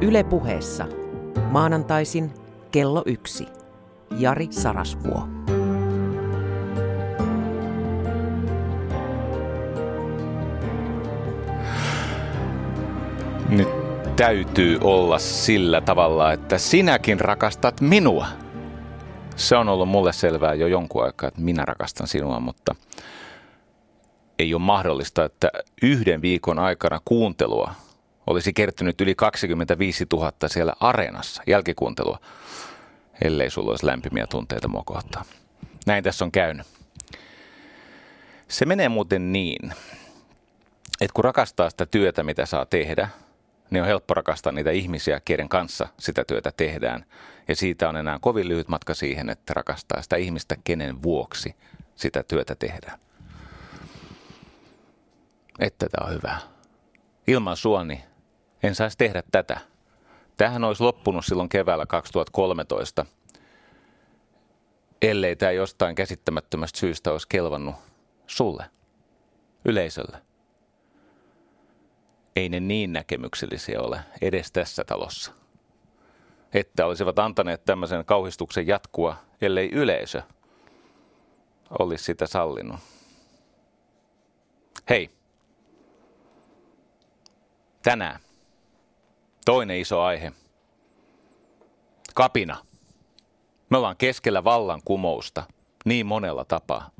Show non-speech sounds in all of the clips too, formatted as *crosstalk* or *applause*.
Yle puheessa. Maanantaisin kello yksi. Jari Sarasvuo. Nyt täytyy olla sillä tavalla, että sinäkin rakastat minua. Se on ollut mulle selvää jo jonkun aikaa, että minä rakastan sinua, mutta ei ole mahdollista, että yhden viikon aikana kuuntelua olisi kertynyt yli 25 000 siellä areenassa, jälkikuuntelua, ellei sulla olisi lämpimiä tunteita mua kohtaan. Näin tässä on käynyt. Se menee muuten niin, että kun rakastaa sitä työtä, mitä saa tehdä, niin on helppo rakastaa niitä ihmisiä, keiden kanssa sitä työtä tehdään. Ja siitä on enää kovin lyhyt matka siihen, että rakastaa sitä ihmistä, kenen vuoksi sitä työtä tehdään. Että tämä on hyvä. Ilman suoni en saisi tehdä tätä. Tähän olisi loppunut silloin keväällä 2013, ellei tämä jostain käsittämättömästä syystä olisi kelvannut sulle, yleisölle. Ei ne niin näkemyksellisiä ole edes tässä talossa. Että olisivat antaneet tämmöisen kauhistuksen jatkua, ellei yleisö olisi sitä sallinut. Hei, tänään Toinen iso aihe. Kapina. Me ollaan keskellä vallankumousta niin monella tapaa.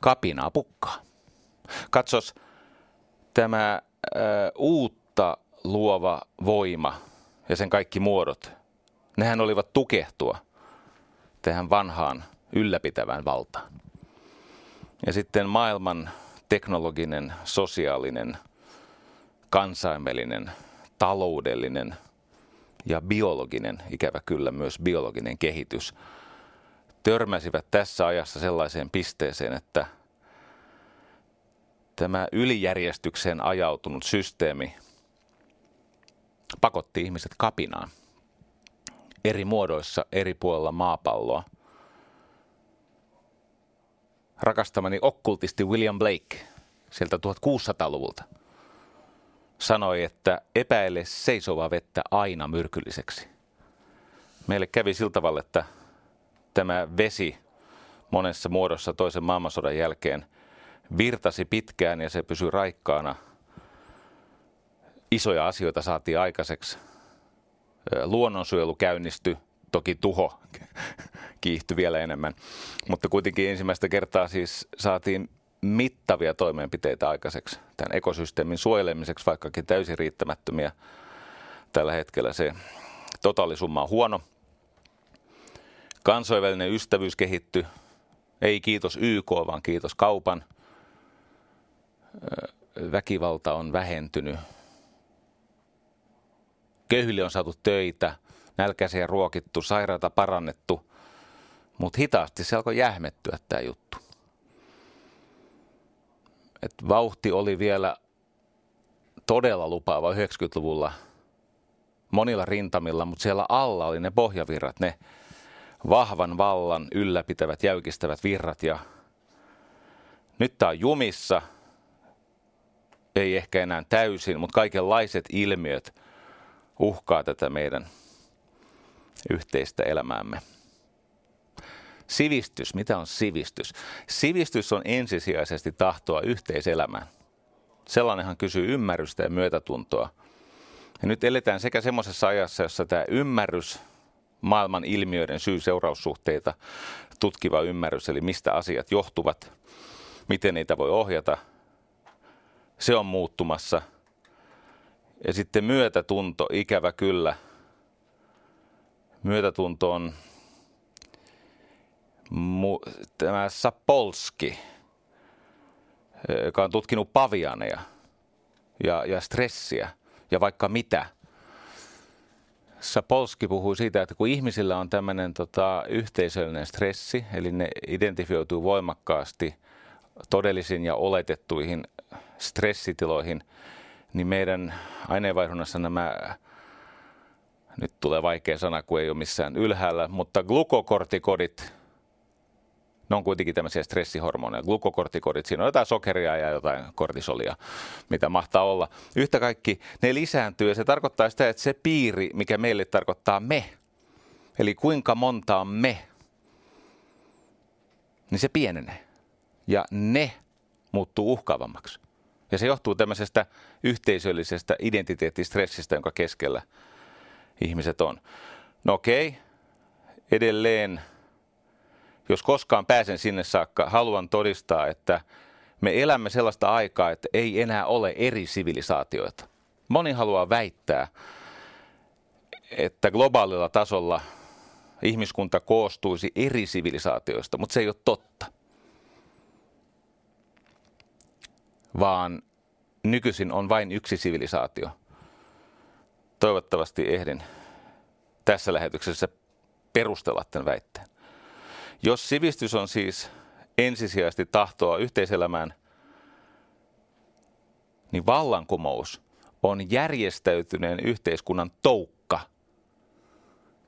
Kapinaa pukkaa. Katsos, tämä ä, uutta luova voima ja sen kaikki muodot, nehän olivat tukehtua tähän vanhaan ylläpitävään valtaan. Ja sitten maailman teknologinen, sosiaalinen, kansainvälinen taloudellinen ja biologinen, ikävä kyllä myös biologinen kehitys, törmäsivät tässä ajassa sellaiseen pisteeseen, että tämä ylijärjestykseen ajautunut systeemi pakotti ihmiset kapinaan eri muodoissa eri puolilla maapalloa. Rakastamani okkultisti William Blake sieltä 1600-luvulta – sanoi, että epäile seisovaa vettä aina myrkylliseksi. Meille kävi sillä tavalla, että tämä vesi monessa muodossa toisen maailmansodan jälkeen virtasi pitkään ja se pysyi raikkaana. Isoja asioita saatiin aikaiseksi. Luonnonsuojelu käynnistyi, toki tuho *laughs* kiihtyi vielä enemmän. Mutta kuitenkin ensimmäistä kertaa siis saatiin mittavia toimenpiteitä aikaiseksi tämän ekosysteemin suojelemiseksi, vaikkakin täysin riittämättömiä. Tällä hetkellä se totaalisumma on huono. Kansainvälinen ystävyys kehittyy. Ei kiitos YK, vaan kiitos kaupan. Väkivalta on vähentynyt. Köyhille on saatu töitä, nälkäisiä ruokittu, sairaata parannettu, mutta hitaasti se alkoi jähmettyä tämä juttu että vauhti oli vielä todella lupaava 90-luvulla monilla rintamilla, mutta siellä alla oli ne pohjavirrat, ne vahvan vallan ylläpitävät, jäykistävät virrat. Ja nyt tämä on jumissa, ei ehkä enää täysin, mutta kaikenlaiset ilmiöt uhkaa tätä meidän yhteistä elämäämme. Sivistys, mitä on sivistys? Sivistys on ensisijaisesti tahtoa yhteiselämään. Sellainenhan kysyy ymmärrystä ja myötätuntoa. Ja nyt eletään sekä semmoisessa ajassa, jossa tämä ymmärrys, maailman ilmiöiden syy-seuraussuhteita tutkiva ymmärrys, eli mistä asiat johtuvat, miten niitä voi ohjata, se on muuttumassa. Ja sitten myötätunto, ikävä kyllä. Myötätunto on mu- tämä Sapolski, joka on tutkinut pavianeja ja, ja stressiä ja vaikka mitä. Sapolski puhuu siitä, että kun ihmisillä on tämmöinen tota, yhteisöllinen stressi, eli ne identifioituu voimakkaasti todellisiin ja oletettuihin stressitiloihin, niin meidän aineenvaihdunnassa nämä, nyt tulee vaikea sana, kun ei ole missään ylhäällä, mutta glukokortikodit Ne on kuitenkin tämmöisiä stressihormoneja. Glukokortikodit, siinä on jotain sokeria ja jotain kortisolia, mitä mahtaa olla. Yhtä kaikki ne lisääntyy ja se tarkoittaa sitä, että se piiri, mikä meille tarkoittaa me, eli kuinka monta on me, niin se pienenee. Ja ne muuttuu uhkaavammaksi. Ja se johtuu tämmöisestä yhteisöllisestä identiteettistressistä, jonka keskellä ihmiset on. No okei, edelleen, jos koskaan pääsen sinne saakka, haluan todistaa, että me elämme sellaista aikaa, että ei enää ole eri sivilisaatioita. Moni haluaa väittää, että globaalilla tasolla ihmiskunta koostuisi eri sivilisaatioista, mutta se ei ole totta. Vaan nykyisin on vain yksi sivilisaatio. Toivottavasti ehdin tässä lähetyksessä perustella tämän väitteen. Jos sivistys on siis ensisijaisesti tahtoa yhteiselämään, niin vallankumous on järjestäytyneen yhteiskunnan toukka.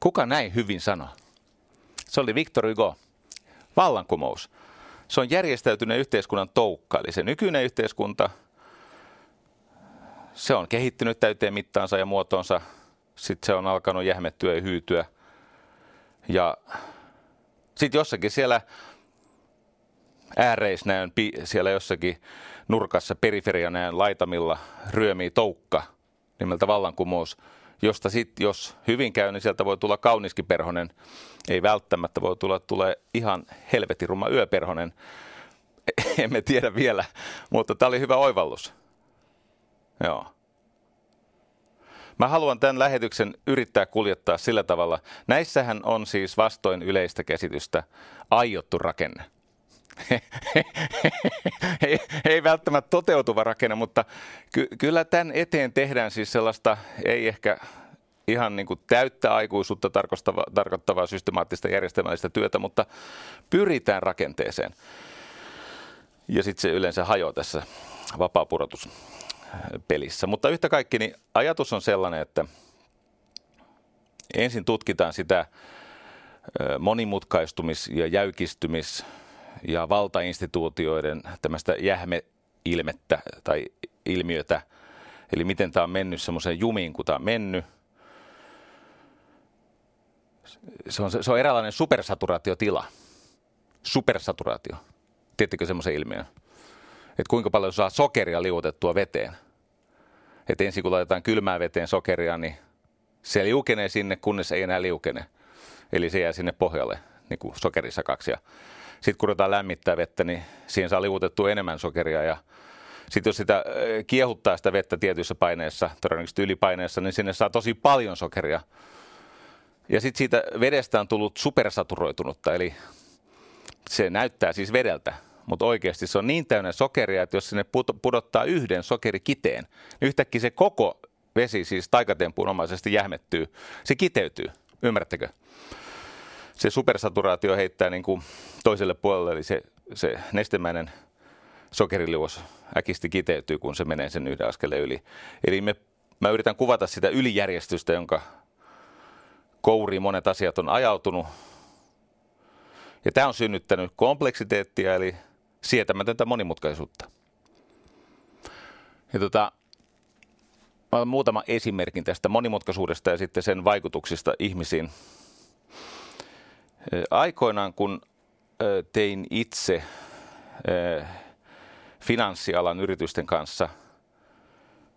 Kuka näin hyvin sanoi? Se oli Victor Hugo. Vallankumous. Se on järjestäytyneen yhteiskunnan toukka, eli se nykyinen yhteiskunta, se on kehittynyt täyteen mittaansa ja muotoonsa. Sitten se on alkanut jähmettyä ja hyytyä – ja sitten jossakin siellä ääreisnäön, siellä jossakin nurkassa periferianäön laitamilla ryömii toukka nimeltä vallankumous, josta sitten, jos hyvin käy, niin sieltä voi tulla kauniskin perhonen. Ei välttämättä voi tulla tulee ihan helvetiruma yöperhonen. *laughs* Emme tiedä vielä, mutta tämä oli hyvä oivallus. Joo. Mä haluan tämän lähetyksen yrittää kuljettaa sillä tavalla. Näissähän on siis vastoin yleistä käsitystä aiottu rakenne. *laughs* ei, ei välttämättä toteutuva rakenne, mutta ky- kyllä tämän eteen tehdään siis sellaista, ei ehkä ihan niin kuin täyttä aikuisuutta tarkoittavaa, tarkoittavaa systemaattista järjestelmällistä työtä, mutta pyritään rakenteeseen. Ja sitten se yleensä hajoaa tässä vapaapurotus pelissä. Mutta yhtä kaikki, niin ajatus on sellainen, että ensin tutkitaan sitä monimutkaistumis- ja jäykistymis- ja valtainstituutioiden tämmöistä jähmeilmettä tai ilmiötä, eli miten tämä on mennyt semmoiseen jumiin, kun tämä on mennyt. Se on, se on eräänlainen supersaturaatiotila. Supersaturaatio. Tiedättekö semmoisen ilmiön? Että kuinka paljon saa sokeria liuotettua veteen. Että ensin kun laitetaan kylmään veteen sokeria, niin se liukenee sinne, kunnes ei enää liukene. Eli se jää sinne pohjalle niin kuin sokerisakaksi. Ja sitten kun ruvetaan lämmittää vettä, niin siihen saa liuotettua enemmän sokeria. Ja sitten jos sitä kiehuttaa sitä vettä tietyissä paineissa, todennäköisesti ylipaineessa, niin sinne saa tosi paljon sokeria. Ja sitten siitä vedestä on tullut supersaturoitunutta, eli se näyttää siis vedeltä, mutta oikeasti se on niin täynnä sokeria, että jos sinne pudottaa yhden sokerikiteen, niin yhtäkkiä se koko vesi siis taikatempuunomaisesti jähmettyy. Se kiteytyy, ymmärrättekö? Se supersaturaatio heittää niin kuin toiselle puolelle, eli se, se nestemäinen sokeriliuos äkisti kiteytyy, kun se menee sen yhden askeleen yli. Eli me, mä yritän kuvata sitä ylijärjestystä, jonka kouriin monet asiat on ajautunut. Ja tämä on synnyttänyt kompleksiteettia, eli sietämätöntä monimutkaisuutta. Ja tota, mä olen muutama esimerkin tästä monimutkaisuudesta ja sitten sen vaikutuksista ihmisiin. Aikoinaan, kun tein itse finanssialan yritysten kanssa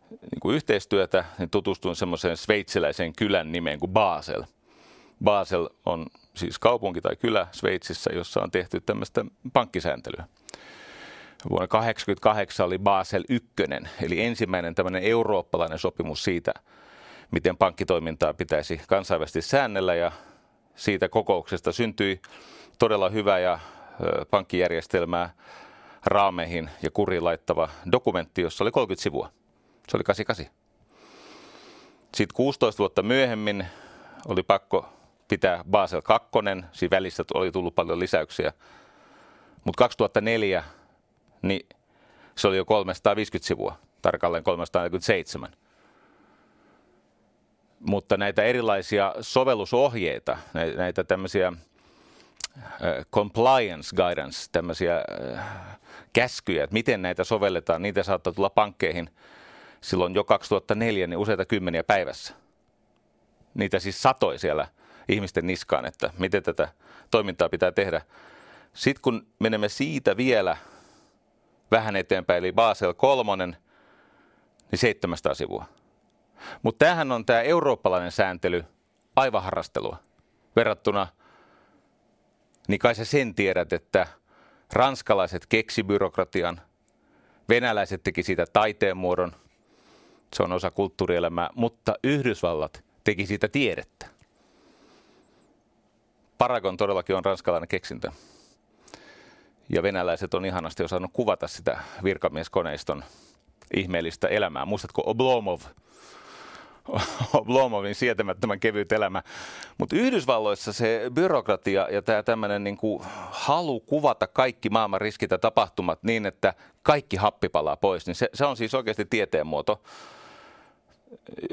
niin kuin yhteistyötä, niin tutustuin semmoiseen sveitsiläiseen kylän nimeen kuin Basel. Basel on siis kaupunki tai kylä Sveitsissä, jossa on tehty tämmöistä pankkisääntelyä. Vuonna 1988 oli Basel 1, eli ensimmäinen tämmöinen eurooppalainen sopimus siitä, miten pankkitoimintaa pitäisi kansainvälisesti säännellä ja siitä kokouksesta syntyi todella hyvä ja pankkijärjestelmää raameihin ja kuriin laittava dokumentti, jossa oli 30 sivua. Se oli 88. Sitten 16 vuotta myöhemmin oli pakko pitää Basel 2, siinä välissä oli tullut paljon lisäyksiä. Mutta 2004 niin se oli jo 350 sivua, tarkalleen 347. Mutta näitä erilaisia sovellusohjeita, näitä tämmöisiä compliance guidance, tämmöisiä käskyjä, että miten näitä sovelletaan. Niitä saattaa tulla pankkeihin silloin jo 2004 niin useita kymmeniä päivässä. Niitä siis satoi siellä ihmisten niskaan, että miten tätä toimintaa pitää tehdä. Sitten kun menemme siitä vielä vähän eteenpäin, eli Basel kolmonen, niin 700 sivua. Mutta tämähän on tämä eurooppalainen sääntely aivan harrastelua verrattuna, niin kai sä sen tiedät, että ranskalaiset keksi byrokratian, venäläiset teki siitä taiteen muodon, se on osa kulttuurielämää, mutta Yhdysvallat teki siitä tiedettä. Paragon todellakin on ranskalainen keksintö. Ja venäläiset on ihanasti osannut kuvata sitä virkamieskoneiston ihmeellistä elämää. Muistatko Oblomov? *laughs* Oblomovin sietämättömän kevyt elämä. Mutta Yhdysvalloissa se byrokratia ja tämä tämmöinen niinku halu kuvata kaikki maailman riskit ja tapahtumat niin, että kaikki happi palaa pois, niin se, se on siis oikeasti tieteen muoto,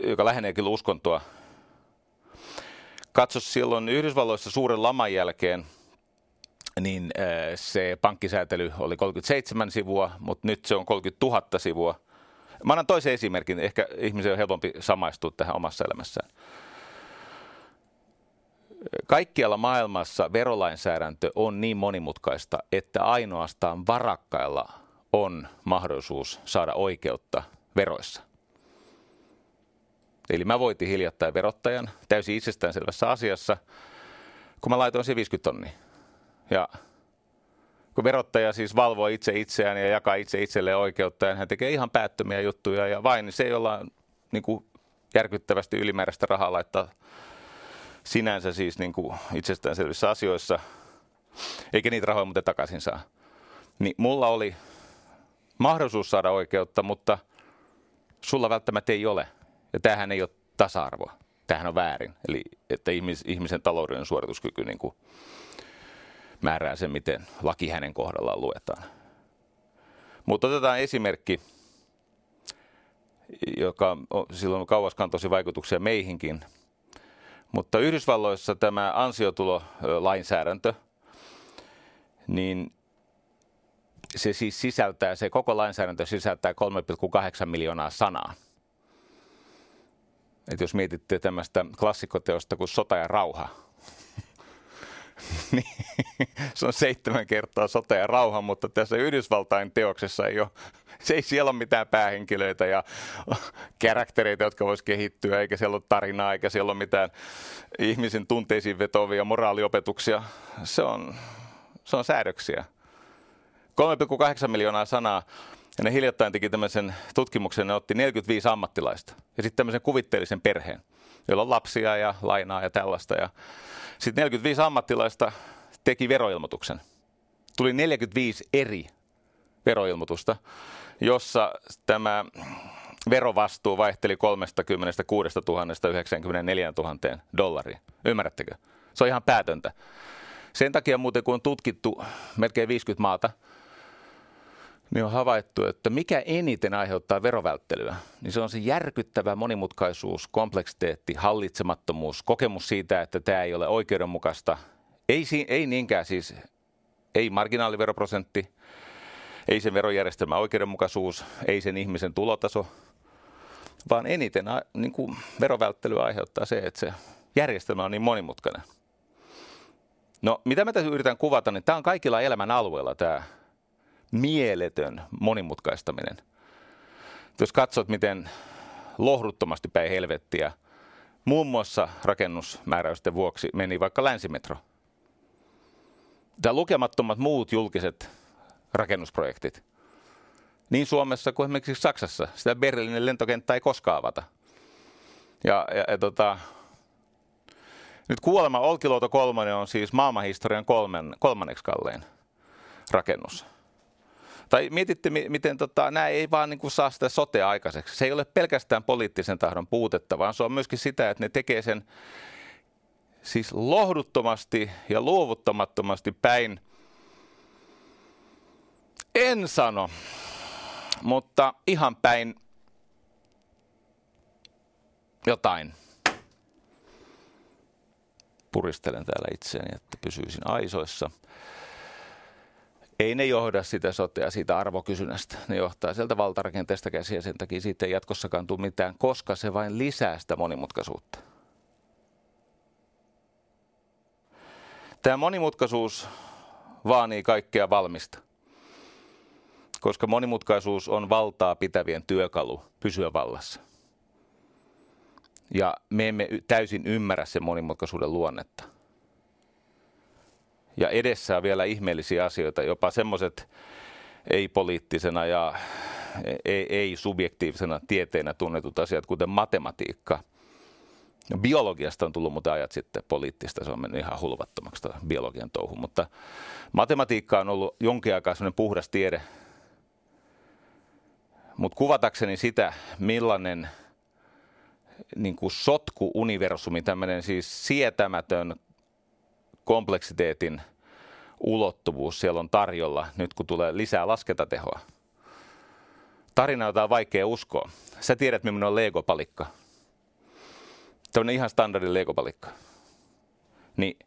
joka läheneekin uskontoa. Katso silloin Yhdysvalloissa suuren laman jälkeen – niin äh, se pankkisäätely oli 37 sivua, mutta nyt se on 30 000 sivua. Mä annan toisen esimerkin, ehkä ihmisen on helpompi samaistua tähän omassa elämässään. Kaikkialla maailmassa verolainsäädäntö on niin monimutkaista, että ainoastaan varakkailla on mahdollisuus saada oikeutta veroissa. Eli mä voitin hiljattain verottajan täysin itsestäänselvässä asiassa, kun mä laitoin siihen 50 tonnia. Ja kun verottaja siis valvoo itse itseään ja jakaa itse itselleen oikeutta, ja hän tekee ihan päättömiä juttuja ja vain se, jolla on niin kuin järkyttävästi ylimääräistä rahaa laittaa sinänsä siis niin kuin itsestäänselvissä asioissa, eikä niitä rahoja muuten takaisin saa. Niin mulla oli mahdollisuus saada oikeutta, mutta sulla välttämättä ei ole. Ja tämähän ei ole tasa-arvoa. Tämähän on väärin. Eli että ihmis, ihmisen taloudellinen suorituskyky niin kuin määrää sen, miten laki hänen kohdallaan luetaan. Mutta otetaan esimerkki, joka silloin on kauaskantoisia vaikutuksia meihinkin. Mutta Yhdysvalloissa tämä ansiotulolainsäädäntö, niin se siis sisältää, se koko lainsäädäntö sisältää 3,8 miljoonaa sanaa. Et jos mietitte tämmöistä klassikkoteosta kuin Sota ja rauha, *laughs* se on seitsemän kertaa sote ja rauha, mutta tässä Yhdysvaltain teoksessa ei ole, *laughs* se ei siellä ole mitään päähenkilöitä ja *laughs* karaktereita, jotka voisi kehittyä, eikä siellä ole tarinaa, eikä siellä ole mitään ihmisen tunteisiin vetovia moraaliopetuksia. Se on, se on säädöksiä. 3,8 miljoonaa sanaa. Ja ne hiljattain teki tämmöisen tutkimuksen, ne otti 45 ammattilaista ja sitten tämmöisen kuvitteellisen perheen, jolla on lapsia ja lainaa ja tällaista. Ja sitten 45 ammattilaista teki veroilmoituksen. Tuli 45 eri veroilmoitusta, jossa tämä verovastuu vaihteli 36 000 94 000 dollaria. Ymmärrättekö? Se on ihan päätöntä. Sen takia muuten, kun on tutkittu melkein 50 maata, niin on havaittu, että mikä eniten aiheuttaa verovälttelyä, niin se on se järkyttävä monimutkaisuus, kompleksiteetti, hallitsemattomuus, kokemus siitä, että tämä ei ole oikeudenmukaista. Ei, ei niinkään siis, ei marginaaliveroprosentti, ei sen verojärjestelmän oikeudenmukaisuus, ei sen ihmisen tulotaso, vaan eniten niin kuin verovälttelyä aiheuttaa se, että se järjestelmä on niin monimutkainen. No, mitä mä tässä yritän kuvata, niin tämä on kaikilla elämän alueilla tämä mieletön monimutkaistaminen. Jos katsot, miten lohduttomasti päin helvettiä muun muassa rakennusmääräysten vuoksi meni vaikka länsimetro. Tämä lukemattomat muut julkiset rakennusprojektit. Niin Suomessa kuin esimerkiksi Saksassa. Sitä Berliinin lentokenttää ei koskaan avata. Ja, ja, ja tota, nyt kuolema Olkiluoto kolmonen on siis maailmanhistorian kolmen, kolmanneksi kallein rakennus. Tai mietitte, miten tota, nämä ei vaan niin kuin saa sitä sotea aikaiseksi. Se ei ole pelkästään poliittisen tahdon puutetta, vaan se on myöskin sitä, että ne tekee sen siis lohduttomasti ja luovuttamattomasti päin. En sano, mutta ihan päin jotain. Puristelen täällä itseäni, että pysyisin aisoissa. Ei ne johda sitä sotea siitä arvokysynnästä. Ne johtaa sieltä valtarakenteesta käsiä sen takia siitä ei jatkossakaan tule mitään, koska se vain lisää sitä monimutkaisuutta. Tämä monimutkaisuus vaanii kaikkea valmista, koska monimutkaisuus on valtaa pitävien työkalu pysyä vallassa. Ja me emme täysin ymmärrä sen monimutkaisuuden luonnetta. Ja edessä vielä ihmeellisiä asioita, jopa semmoiset ei-poliittisena ja ei-subjektiivisena tieteenä tunnetut asiat, kuten matematiikka – Biologiasta on tullut muuten ajat sitten poliittista, se on mennyt ihan hulvattomaksi biologian touhu, mutta matematiikka on ollut jonkin aikaa sellainen puhdas tiede. Mutta kuvatakseni sitä, millainen niin kuin sotku-universumi, tämmöinen siis sietämätön kompleksiteetin ulottuvuus siellä on tarjolla nyt, kun tulee lisää laskentatehoa. Tarina, jota on vaikea uskoa. Sä tiedät, millainen on Lego-palikka – tämmöinen ihan standardi legopalikka. Niin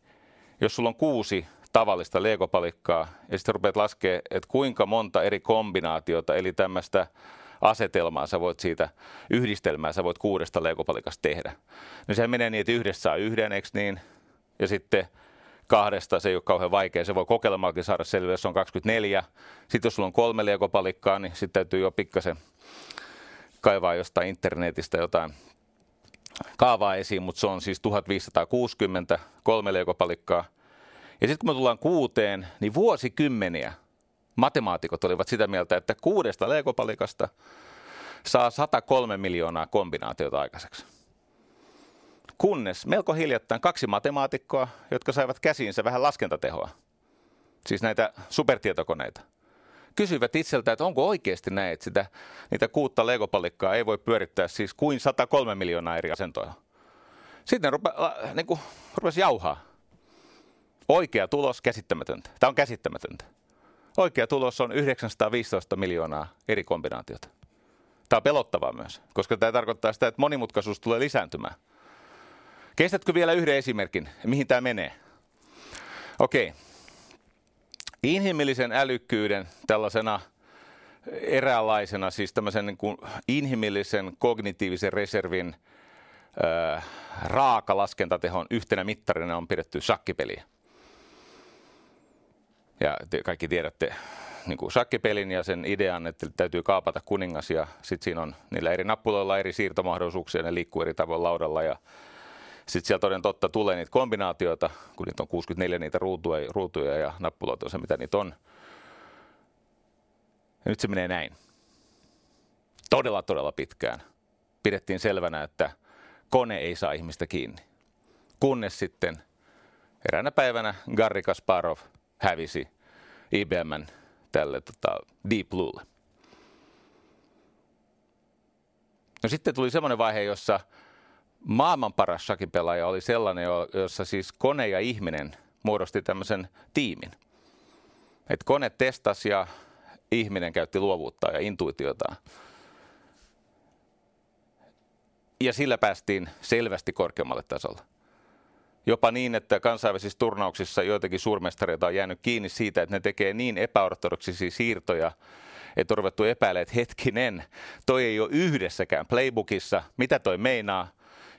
jos sulla on kuusi tavallista legopalikkaa ja sitten rupeat laskemaan, että kuinka monta eri kombinaatiota, eli tämmöistä asetelmaa sä voit siitä, yhdistelmää sä voit kuudesta legopalikasta tehdä. Niin se menee niin, että yhdessä saa yhden, eikö niin? Ja sitten kahdesta se ei ole kauhean vaikea. Se voi kokeilemaankin saada selville, jos on 24. Sitten jos sulla on kolme legopalikkaa, niin sitten täytyy jo pikkasen kaivaa jostain internetistä jotain kaavaa esiin, mutta se on siis 1560, kolme leikopalikkaa. Ja sitten kun me tullaan kuuteen, niin vuosikymmeniä matemaatikot olivat sitä mieltä, että kuudesta leikopalikasta saa 103 miljoonaa kombinaatiota aikaiseksi. Kunnes melko hiljattain kaksi matemaatikkoa, jotka saivat käsiinsä vähän laskentatehoa, siis näitä supertietokoneita – kysyivät itseltä, että onko oikeasti näin, että sitä, niitä kuutta legopalikkaa ei voi pyörittää siis kuin 103 miljoonaa eri asentoja. Sitten rupe, niin kuin, rupesi jauhaa. Oikea tulos käsittämätöntä. Tämä on käsittämätöntä. Oikea tulos on 915 miljoonaa eri kombinaatiota. Tämä on pelottavaa myös, koska tämä tarkoittaa sitä, että monimutkaisuus tulee lisääntymään. Kestätkö vielä yhden esimerkin, mihin tämä menee? Okei, Inhimillisen älykkyyden tällaisena eräänlaisena, siis tämmöisen niin kuin inhimillisen kognitiivisen reservin ää, raaka laskentatehon yhtenä mittarina on pidetty shakkipeliä. Ja te kaikki tiedätte niin kuin shakkipelin ja sen idean, että täytyy kaapata kuningas ja sitten siinä on niillä eri nappuloilla eri siirtomahdollisuuksia, ne liikkuu eri tavoin laudalla ja sitten sieltä toden totta tulee niitä kombinaatioita, kun niitä on 64 niitä ruutuja, ruutuja ja nappuloita on se, mitä niitä on. Ja nyt se menee näin. Todella, todella pitkään pidettiin selvänä, että kone ei saa ihmistä kiinni. Kunnes sitten eräänä päivänä Garry Kasparov hävisi IBMn tälle tota, Deep Bluelle. No sitten tuli semmoinen vaihe, jossa maailman paras shakipelaaja oli sellainen, jossa siis kone ja ihminen muodosti tämmöisen tiimin. Et kone testasi ja ihminen käytti luovuutta ja intuitiota. Ja sillä päästiin selvästi korkeammalle tasolle. Jopa niin, että kansainvälisissä turnauksissa joitakin suurmestareita on jäänyt kiinni siitä, että ne tekee niin epäortodoksisia siirtoja, että on ruvettu epäilemään, että hetkinen, toi ei ole yhdessäkään playbookissa, mitä toi meinaa,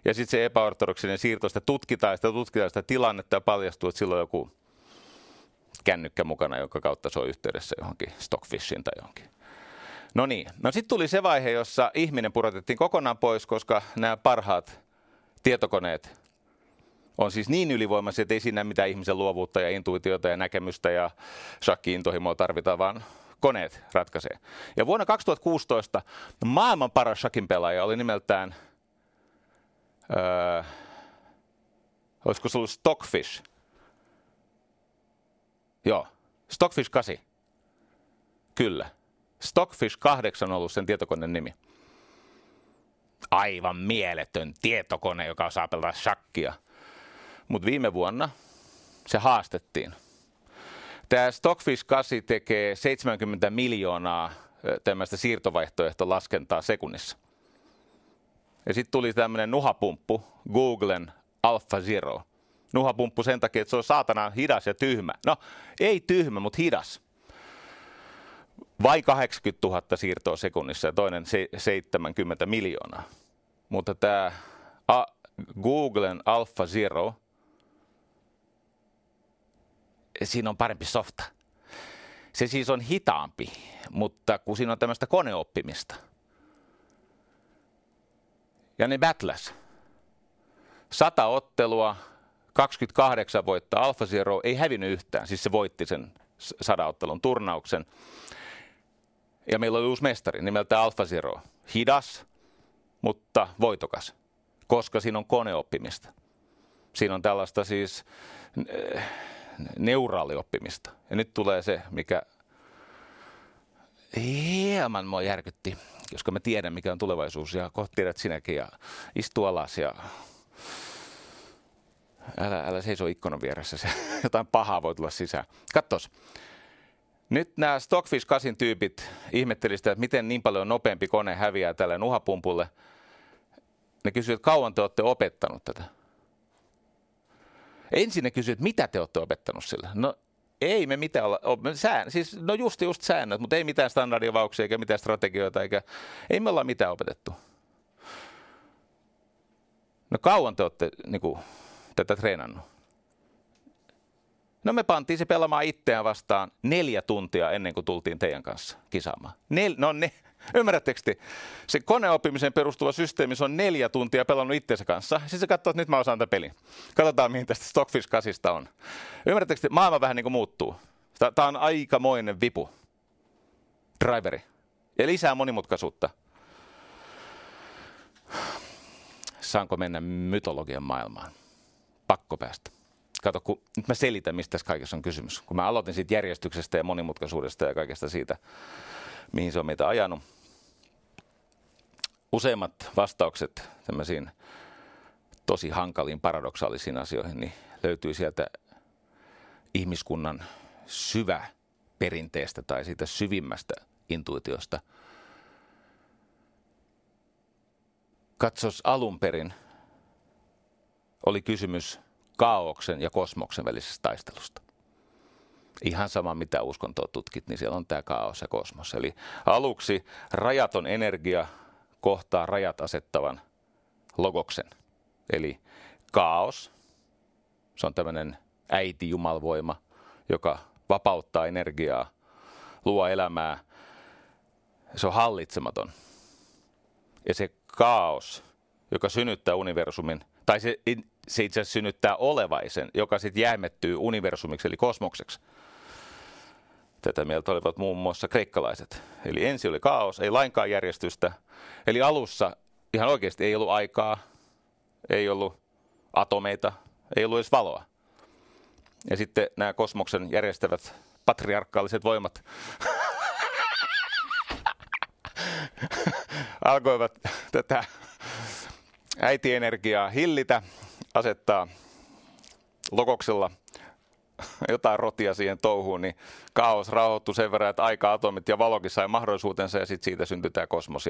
ja sitten se epäortodoksinen siirto, sitä tutkitaan, sitä tutkitaan sitä tilannetta ja paljastuu, että silloin joku kännykkä mukana, jonka kautta se on yhteydessä johonkin stockfishin tai johonkin. No niin, no sitten tuli se vaihe, jossa ihminen purotettiin kokonaan pois, koska nämä parhaat tietokoneet on siis niin ylivoimaisia, että ei siinä mitään ihmisen luovuutta ja intuitiota ja näkemystä ja shakki-intohimoa tarvitaan, vaan koneet ratkaisee. Ja vuonna 2016 maailman paras shakin pelaaja oli nimeltään öö, olisiko se ollut Stockfish? Joo, Stockfish 8. Kyllä. Stockfish 8 on ollut sen tietokoneen nimi. Aivan mieletön tietokone, joka osaa pelata shakkia. Mutta viime vuonna se haastettiin. Tämä Stockfish 8 tekee 70 miljoonaa tämmöistä siirtovaihtoehtolaskentaa sekunnissa. Ja sitten tuli tämmöinen nuhapumppu, Googlen Alpha Zero. nuhapumppu sen takia, että se on saatana hidas ja tyhmä. No, ei tyhmä, mutta hidas. Vai 80 000 siirtoa sekunnissa ja toinen se, 70 miljoonaa. Mutta tämä Googlen Alpha Zero, siinä on parempi softa. Se siis on hitaampi, mutta kun siinä on tämmöistä koneoppimista. Ja ne battles. Sata ottelua, 28 voittaa. Alpha Zero ei hävinnyt yhtään, siis se voitti sen sadaottelun turnauksen. Ja meillä oli uusi mestari nimeltä Alpha Zero. Hidas, mutta voitokas, koska siinä on koneoppimista. Siinä on tällaista siis neuraalioppimista. Ja nyt tulee se, mikä hieman mua järkytti, koska mä tiedän, mikä on tulevaisuus ja kohta tiedät sinäkin ja istu alas ja älä, älä seiso ikkunan vieressä, se, *laughs* jotain pahaa voi tulla sisään. Kattos, nyt nämä Stockfish 8 tyypit ihmettelivät sitä, että miten niin paljon nopeampi kone häviää tälle nuhapumpulle. Ne kysyivät, että kauan te olette opettanut tätä. Ensin ne kysyivät, mitä te olette opettanut sillä. No ei me mitään olla, sään, siis, no just just säännöt, mutta ei mitään standardivauksia eikä mitään strategioita, eikä, ei me olla mitään opetettu. No kauan te olette niin kuin, tätä treenannut? No me pantiin se pelaamaan itseään vastaan neljä tuntia ennen kuin tultiin teidän kanssa kisaamaan. Nel, no ne, ymmärrättekö te? Se koneoppimiseen perustuva systeemi, se on neljä tuntia pelannut itsensä kanssa. Sitten se katsoo, että nyt mä osaan tämän pelin. Katsotaan, mihin tästä Stockfish 8 on. Ymmärrättekö te? Maailma vähän niin kuin muuttuu. Tämä on aikamoinen vipu. Driveri. Ja lisää monimutkaisuutta. Saanko mennä mytologian maailmaan? Pakko päästä. Kato, kun nyt mä selitän, mistä tässä kaikessa on kysymys. Kun mä aloitin siitä järjestyksestä ja monimutkaisuudesta ja kaikesta siitä, mihin se on meitä ajanut. Useimmat vastaukset tämmöisiin tosi hankaliin paradoksaalisiin asioihin niin löytyy sieltä ihmiskunnan syvä perinteestä tai siitä syvimmästä intuitiosta. Katsos alun perin oli kysymys kaauksen ja kosmoksen välisestä taistelusta. Ihan sama mitä uskontoa tutkit, niin siellä on tämä kaos ja kosmos. Eli aluksi rajaton energia kohtaa rajat asettavan logoksen. Eli kaos, se on tämmöinen äiti-jumalvoima, joka vapauttaa energiaa, luo elämää. Se on hallitsematon. Ja se kaos, joka synnyttää universumin, tai se se itse asiassa synnyttää olevaisen, joka sitten jäämettyy universumiksi eli kosmokseksi. Tätä mieltä olivat muun muassa kreikkalaiset. Eli ensi oli kaos, ei lainkaan järjestystä. Eli alussa ihan oikeasti ei ollut aikaa, ei ollut atomeita, ei ollut edes valoa. Ja sitten nämä kosmoksen järjestävät patriarkaaliset voimat *laughs* alkoivat tätä äitienergiaa hillitä asettaa lokoksella *laughs* jotain rotia siihen touhuun, niin kaos rauhoittui sen verran, että aika-atomit ja valokin sai mahdollisuutensa ja sitten siitä syntyi tämä kosmos.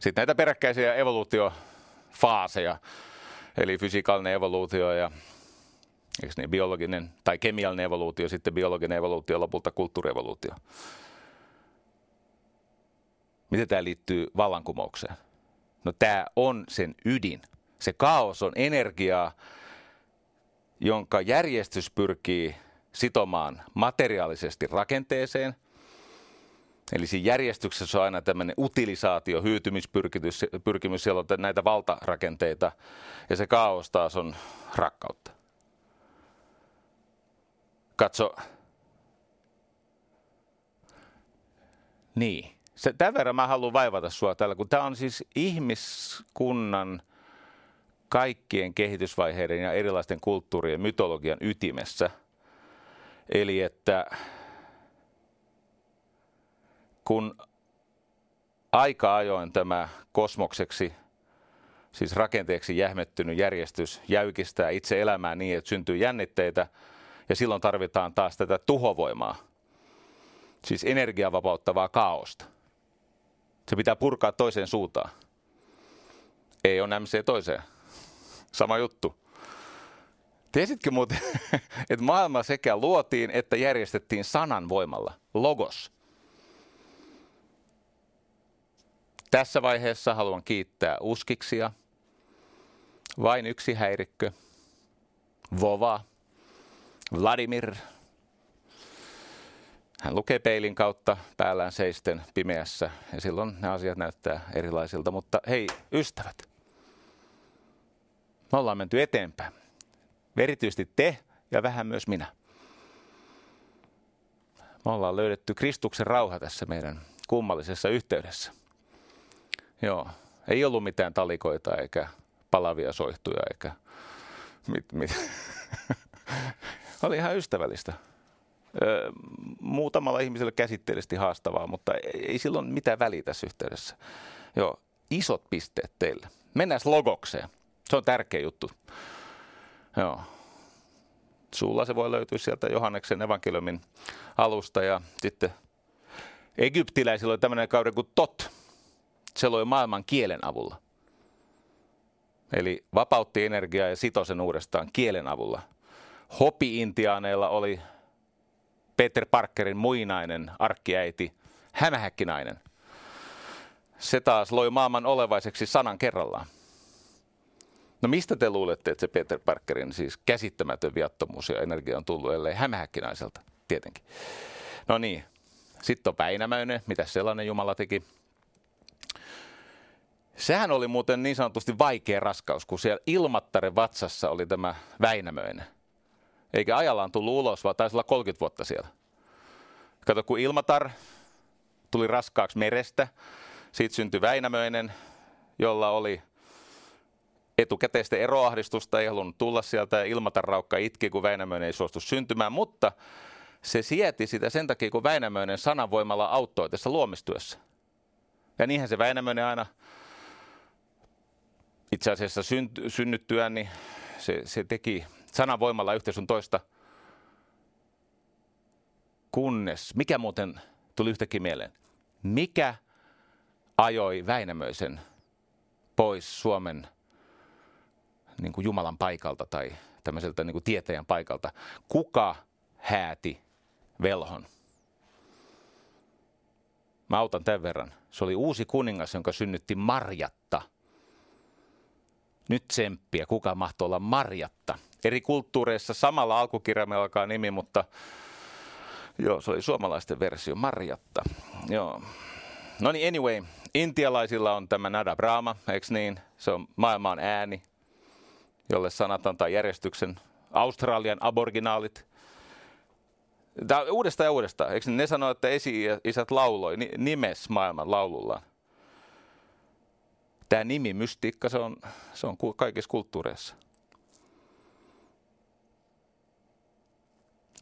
Sitten näitä peräkkäisiä evoluutiofaaseja, eli fysikaalinen evoluutio ja eikö niin, biologinen tai kemiallinen evoluutio, sitten biologinen evoluutio, lopulta kulttuurievoluutio. Miten tämä liittyy vallankumoukseen? No tämä on sen ydin. Se kaos on energiaa, jonka järjestys pyrkii sitomaan materiaalisesti rakenteeseen. Eli siinä järjestyksessä on aina tämmöinen utilisaatio, hyytymispyrkimys, siellä on näitä valtarakenteita, ja se kaos taas on rakkautta. Katso. Niin. Se, tämän verran mä haluan vaivata sua täällä, kun tämä on siis ihmiskunnan – kaikkien kehitysvaiheiden ja erilaisten kulttuurien mytologian ytimessä. Eli että kun aika ajoin tämä kosmokseksi, siis rakenteeksi jähmettynyt järjestys jäykistää itse elämää niin, että syntyy jännitteitä, ja silloin tarvitaan taas tätä tuhovoimaa, siis energiavapauttavaa kaaosta. Se pitää purkaa toiseen suuntaan. Ei on MC toiseen. Sama juttu. Tiesitkö muuten, *laughs* että maailma sekä luotiin että järjestettiin sanan voimalla, logos. Tässä vaiheessa haluan kiittää uskiksia. Vain yksi häirikkö. Vova. Vladimir. Hän lukee peilin kautta päällään seisten pimeässä ja silloin ne asiat näyttää erilaisilta. Mutta hei, ystävät, me ollaan menty eteenpäin. Erityisesti te ja vähän myös minä. Me ollaan löydetty Kristuksen rauha tässä meidän kummallisessa yhteydessä. Joo, ei ollut mitään talikoita eikä palavia soihtuja eikä mit, mit. *laughs* Oli ihan ystävällistä. Ö, muutamalla ihmisellä käsitteellisesti haastavaa, mutta ei, ei silloin mitään väliä tässä yhteydessä. Joo, isot pisteet teille. Mennään logokseen. Se on tärkeä juttu. Joo. Sulla se voi löytyä sieltä Johanneksen evankeliumin alusta ja sitten egyptiläisillä oli tämmöinen kauden kuin tot. Se loi maailman kielen avulla. Eli vapautti energiaa ja sitoi sen uudestaan kielen avulla. Hopi-intiaaneilla oli Peter Parkerin muinainen arkkiäiti, hämähäkkinainen. Se taas loi maailman olevaiseksi sanan kerrallaan. No mistä te luulette, että se Peter Parkerin siis käsittämätön viattomuus ja energia on tullut, ellei hämähäkkinaiselta, tietenkin. No niin, sitten on Väinämöinen, mitä sellainen Jumala teki. Sehän oli muuten niin sanotusti vaikea raskaus, kun siellä Ilmattaren vatsassa oli tämä Väinämöinen. Eikä ajallaan tullut ulos, vaan taisi olla 30 vuotta siellä. Kato, kun Ilmatar tuli raskaaksi merestä, siitä syntyi Väinämöinen, jolla oli etukäteistä eroahdistusta, ei halunnut tulla sieltä ja Ilmatar raukka itki, kun Väinämöinen ei suostu syntymään, mutta se sieti sitä sen takia, kun Väinämöinen sananvoimalla auttoi tässä luomistyössä. Ja niinhän se Väinämöinen aina itse asiassa synnyttyään, niin se, se teki sananvoimalla yhteisön toista. Kunnes, mikä muuten tuli yhtäkkiä mieleen, mikä ajoi Väinämöisen pois Suomen niin kuin Jumalan paikalta tai tämmöiseltä niin kuin tietäjän paikalta. Kuka hääti velhon? Mä autan tämän verran. Se oli uusi kuningas, jonka synnytti Marjatta. Nyt tsemppiä, kuka mahtoi olla Marjatta? Eri kulttuureissa samalla alkukirjaimella alkaa nimi, mutta joo, se oli suomalaisten versio, Marjatta. Joo. No niin, anyway, intialaisilla on tämä Nada Brahma, eikö niin? Se on maailman ääni, jolle sanat antaa järjestyksen. Australian aborginaalit. Tämä uudestaan ja uudestaan. Eikö ne sano, että esi-isät lauloi, nimes maailman laulullaan? Tämä nimi, mystiikka, se on, se on kaikissa kulttuureissa.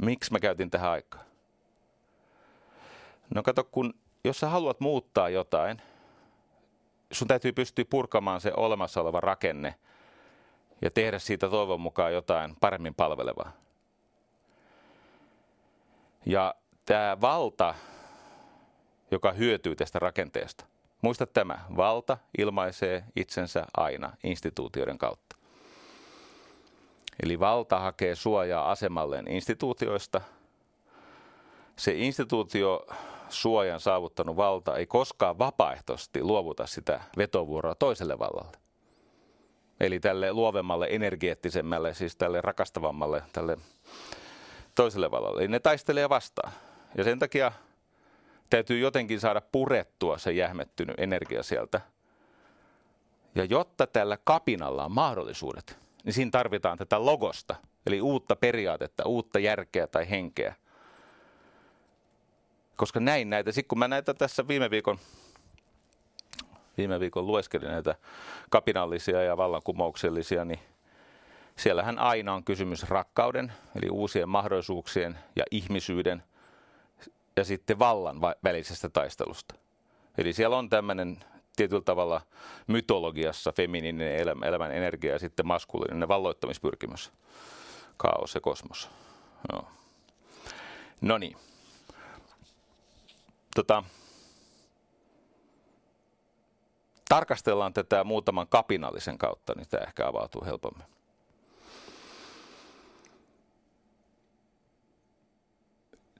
Miksi mä käytin tähän aikaa? No kato, kun jos sä haluat muuttaa jotain, sun täytyy pystyä purkamaan se olemassa oleva rakenne – ja tehdä siitä toivon mukaan jotain paremmin palvelevaa. Ja tämä valta, joka hyötyy tästä rakenteesta. Muista tämä, valta ilmaisee itsensä aina instituutioiden kautta. Eli valta hakee suojaa asemalleen instituutioista. Se instituutio suojan saavuttanut valta ei koskaan vapaaehtoisesti luovuta sitä vetovuoroa toiselle vallalle. Eli tälle luovemmalle, energeettisemmälle, siis tälle rakastavammalle, tälle toiselle valalle. Eli ne taistelee vastaan. Ja sen takia täytyy jotenkin saada purettua se jähmettynyt energia sieltä. Ja jotta tällä kapinalla on mahdollisuudet, niin siinä tarvitaan tätä logosta, eli uutta periaatetta, uutta järkeä tai henkeä. Koska näin näitä, sitten kun mä näitä tässä viime viikon viime viikon lueskelin näitä kapinallisia ja vallankumouksellisia, niin siellähän aina on kysymys rakkauden, eli uusien mahdollisuuksien ja ihmisyyden ja sitten vallan välisestä taistelusta. Eli siellä on tämmöinen tietyllä tavalla mytologiassa feminiininen elämä, elämän energia ja sitten maskuliininen valloittamispyrkimys, kaos ja kosmos. No niin. Tota, tarkastellaan tätä muutaman kapinallisen kautta, niin tämä ehkä avautuu helpommin.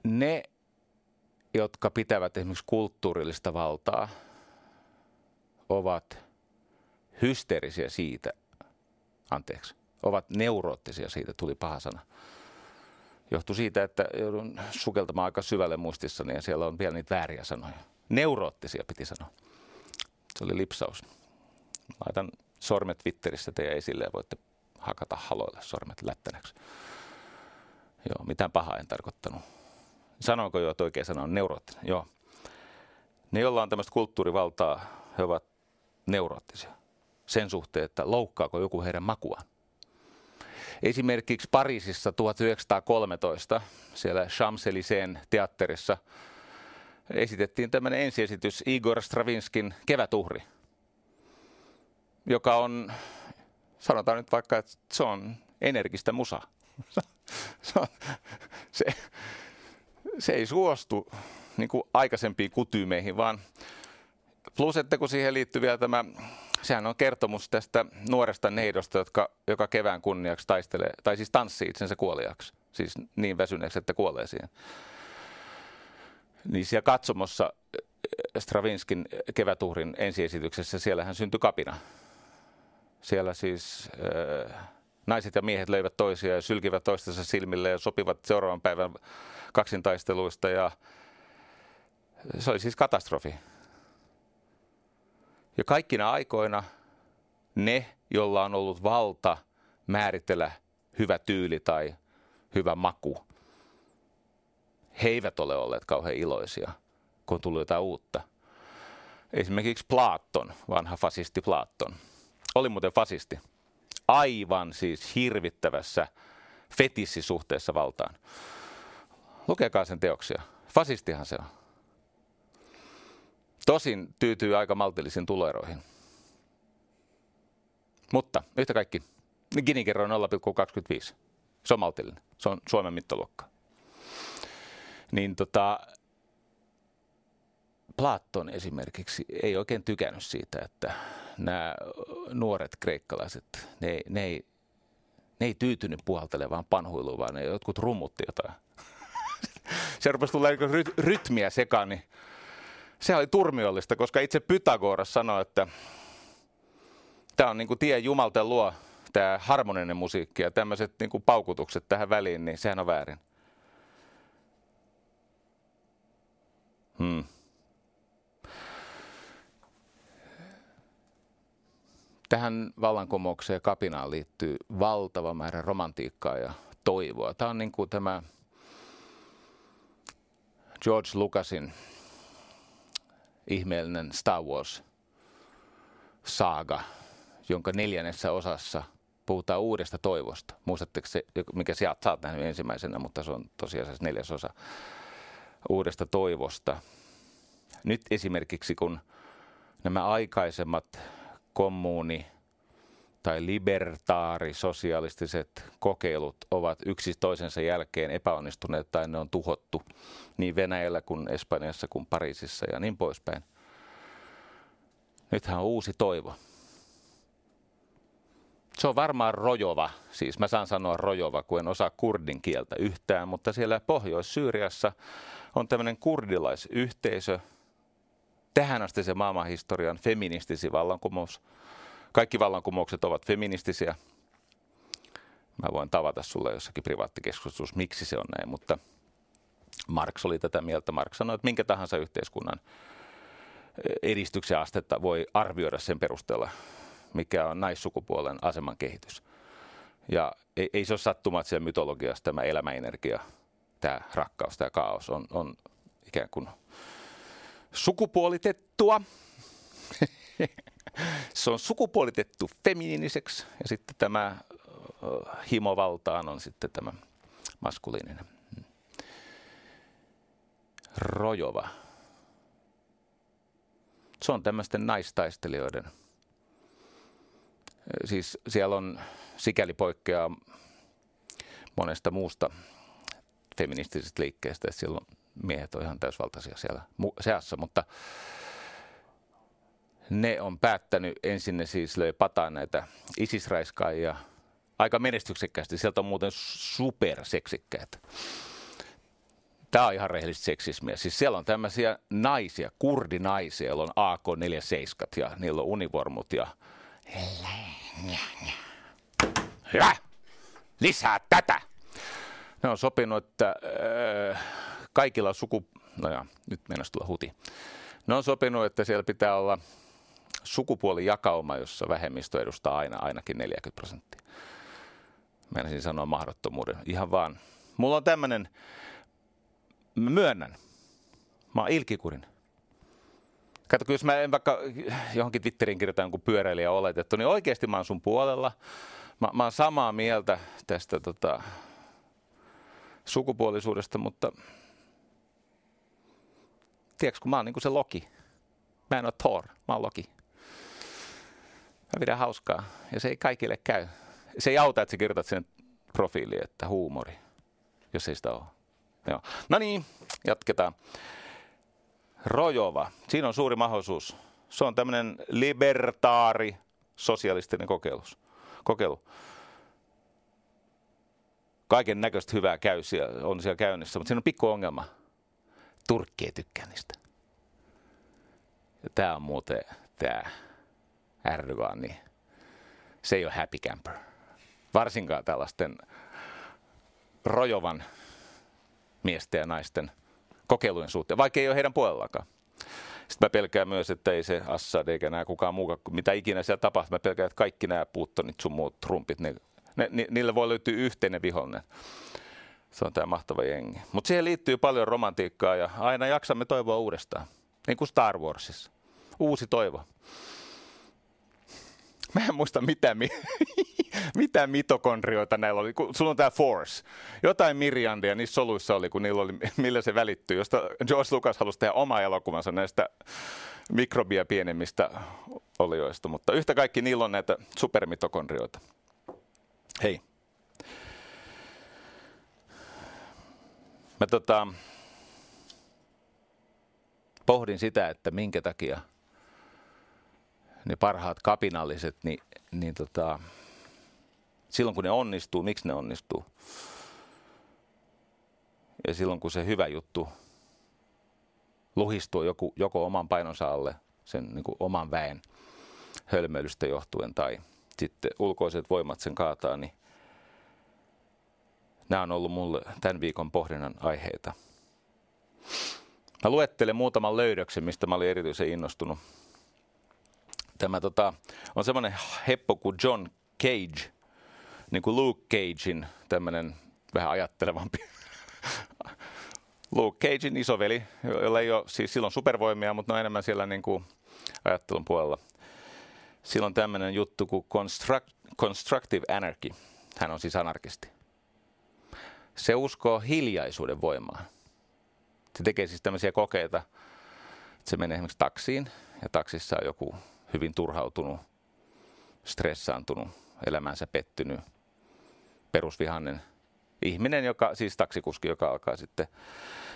Ne, jotka pitävät esimerkiksi kulttuurillista valtaa, ovat hysteerisiä siitä, anteeksi, ovat neuroottisia siitä, tuli paha sana. Johtuu siitä, että joudun sukeltamaan aika syvälle muistissani ja siellä on vielä niitä vääriä sanoja. Neuroottisia piti sanoa. Se oli lipsaus. Laitan sormet Twitterissä teidän esille ja voitte hakata haloille sormet lättänäksi. Joo, mitään pahaa en tarkoittanut. Sanoinko jo, että oikein sana on neuroottinen? Joo. Ne, joilla on tämmöistä kulttuurivaltaa, he ovat neuroottisia sen suhteen, että loukkaako joku heidän makuaan. Esimerkiksi Pariisissa 1913 siellä Champs-Élysées teatterissa esitettiin tämmöinen ensiesitys Igor Stravinskin Kevätuhri, joka on, sanotaan nyt vaikka, että se on energistä musa. *laughs* se, se, ei suostu niin kuin aikaisempiin kutyymeihin, vaan plus, että kun siihen liittyy vielä tämä sehän on kertomus tästä nuoresta neidosta, jotka joka kevään kunniaksi taistelee, tai siis tanssii itsensä kuoliaksi. Siis niin väsyneeksi, että kuolee siihen. Niin siellä katsomossa eh, Stravinskin kevätuhrin ensiesityksessä, siellä hän syntyi kapina. Siellä siis äh, naiset ja miehet löivät toisia ja sylkivät toistensa silmille ja sopivat seuraavan päivän kaksintaisteluista ja se oli siis katastrofi. Ja kaikkina aikoina ne, joilla on ollut valta määritellä hyvä tyyli tai hyvä maku, he eivät ole olleet kauhean iloisia, kun tuli jotain uutta. Esimerkiksi Platon, vanha fasisti Platon, oli muuten fasisti. Aivan siis hirvittävässä fetissisuhteessa valtaan. Lukekaa sen teoksia. Fasistihan se on. Tosin tyytyy aika maltillisiin tuloeroihin. Mutta yhtä kaikki, Gini-kerroin 0,25. Se on maltillinen. Se on Suomen mittaluokka. Niin tota, Platon esimerkiksi ei oikein tykännyt siitä, että nämä nuoret kreikkalaiset, ne, ne, ei, ne ei tyytynyt puhaltelevaan panhuiluun, vaan ne jotkut rummutti jotain. *laughs* Se rupesi tulla rytmiä sekaan, niin se oli turmiollista, koska itse Pythagoras sanoi, että tämä on niin kuin tie Jumalten luo, tämä harmoninen musiikki ja tämmöiset niin kuin paukutukset tähän väliin, niin sehän on väärin. Hmm. Tähän vallankumoukseen ja kapinaan liittyy valtava määrä romantiikkaa ja toivoa. Tämä on niin kuin tämä George Lucasin ihmeellinen Star Wars-saaga, jonka neljännessä osassa puhutaan uudesta toivosta. Muistatteko se, mikä sieltä oot nähnyt ensimmäisenä, mutta se on tosiaan neljäs osa uudesta toivosta. Nyt esimerkiksi kun nämä aikaisemmat kommuuni- tai libertaari-sosialistiset kokeilut ovat yksi toisensa jälkeen epäonnistuneet tai ne on tuhottu niin Venäjällä kuin Espanjassa kuin Pariisissa ja niin poispäin. Nythän on uusi toivo. Se on varmaan rojova, siis mä saan sanoa rojova, kun en osaa kurdin kieltä yhtään, mutta siellä Pohjois-Syyriassa on tämmöinen kurdilaisyhteisö, tähän asti se maailmanhistorian feministisi vallankumous – kaikki vallankumoukset ovat feministisiä. Mä voin tavata sulle jossakin privaattikeskustelussa, miksi se on näin, mutta Marx oli tätä mieltä. Marx sanoi, että minkä tahansa yhteiskunnan edistyksen astetta voi arvioida sen perusteella, mikä on naissukupuolen aseman kehitys. Ja ei, ei se ole sattuma, että siellä mytologiassa tämä elämäenergia, tämä rakkaus, tämä kaos on, on ikään kuin sukupuolitettua. *laughs* Se on sukupuolitettu feminiiniseksi ja sitten tämä himovaltaan on sitten tämä maskuliininen. Rojova. Se on tämmöisten naistaistelijoiden. Siis siellä on sikäli poikkeaa monesta muusta feministisestä liikkeestä, että siellä on miehet on ihan täysvaltaisia siellä seassa, mutta ne on päättänyt, ensin ne siis löi pataan näitä isisraiskaajia aika menestyksekkäästi. Sieltä on muuten superseksikkäitä. Tämä on ihan rehellistä seksismiä. Siis siellä on tämmöisiä naisia, kurdinaisia, joilla on AK-47 ja niillä on univormut ja... Hyvä! Lisää tätä! Ne on sopinut, että äh, kaikilla suku... No ja, nyt mennään tulla huti. Ne on sopinut, että siellä pitää olla sukupuolijakauma, jossa vähemmistö edustaa aina ainakin 40 prosenttia. Meinasin sanoa mahdottomuuden. Ihan vaan. Mulla on tämmöinen, mä myönnän, mä oon ilkikurin. Kato, jos mä en vaikka johonkin Twitteriin kirjoitan jonkun pyöräilijä oletettu, niin oikeasti mä oon sun puolella. Mä, mä oon samaa mieltä tästä tota, sukupuolisuudesta, mutta tiedätkö, kun mä oon niin kuin se Loki. Mä en ole Thor, mä oon Loki. Mä pidän hauskaa ja se ei kaikille käy. Se ei auta, että sä kirjoitat sen profiiliin, että huumori, jos ei sitä ole. Joo. No niin, jatketaan. Rojova. Siinä on suuri mahdollisuus. Se on tämmöinen libertaari sosialistinen kokeilus. kokeilu. Kaiken näköistä hyvää käy siellä, on siellä käynnissä, mutta siinä on pikku ongelma. Turkki ei tykkää niistä. Tämä on muuten tämä Erdogan, niin se ei ole happy camper. Varsinkaan tällaisten rojovan miesten ja naisten kokeilujen suhteen, vaikka ei ole heidän puolellakaan. Sitten mä pelkään myös, että ei se Assad eikä nämä kukaan muukaan, mitä ikinä siellä tapahtuu. Mä pelkään, että kaikki nämä puuttonit sun muut trumpit, ne, ne, ne, niille voi löytyä yhteinen vihollinen. Se on tämä mahtava jengi. Mutta siihen liittyy paljon romantiikkaa ja aina jaksamme toivoa uudestaan. Niin kuin Star Warsissa. Uusi toivo. Mä en muista mitä, mi- *laughs* mitä mitokondrioita näillä oli. Kun sulla on tämä Force. Jotain Miriandia niissä soluissa oli, kun niillä oli, *laughs* millä se välittyy. Josta George Lucas halusi tehdä oma elokuvansa näistä mikrobia pienemmistä olioista. Mutta yhtä kaikki niillä on näitä supermitokondrioita. Hei. Mä tota, pohdin sitä, että minkä takia – ne parhaat kapinalliset, niin, niin tota, silloin kun ne onnistuu, miksi ne onnistuu? Ja silloin kun se hyvä juttu luhistuu joku, joko oman painonsa alle, sen niin kuin oman väen hölmöilystä johtuen tai sitten ulkoiset voimat sen kaataa, niin nämä on ollut mulle tämän viikon pohdinnan aiheita. Mä luettelen muutaman löydöksen, mistä mä olin erityisen innostunut Tämä tota, on semmoinen heppo kuin John Cage, niin kuin Luke Cagein tämmöinen vähän ajattelevampi. *laughs* Luke Cagein isoveli, jolla ei ole siis silloin supervoimia, mutta ne on enemmän siellä niin kuin ajattelun puolella. Silloin tämmöinen juttu kuin construct, Constructive Anarchy. Hän on siis anarkisti. Se uskoo hiljaisuuden voimaan. Se tekee siis tämmöisiä kokeita, se menee esimerkiksi taksiin ja taksissa on joku hyvin turhautunut, stressaantunut, elämänsä pettynyt, perusvihannen ihminen, joka, siis taksikuski, joka alkaa sitten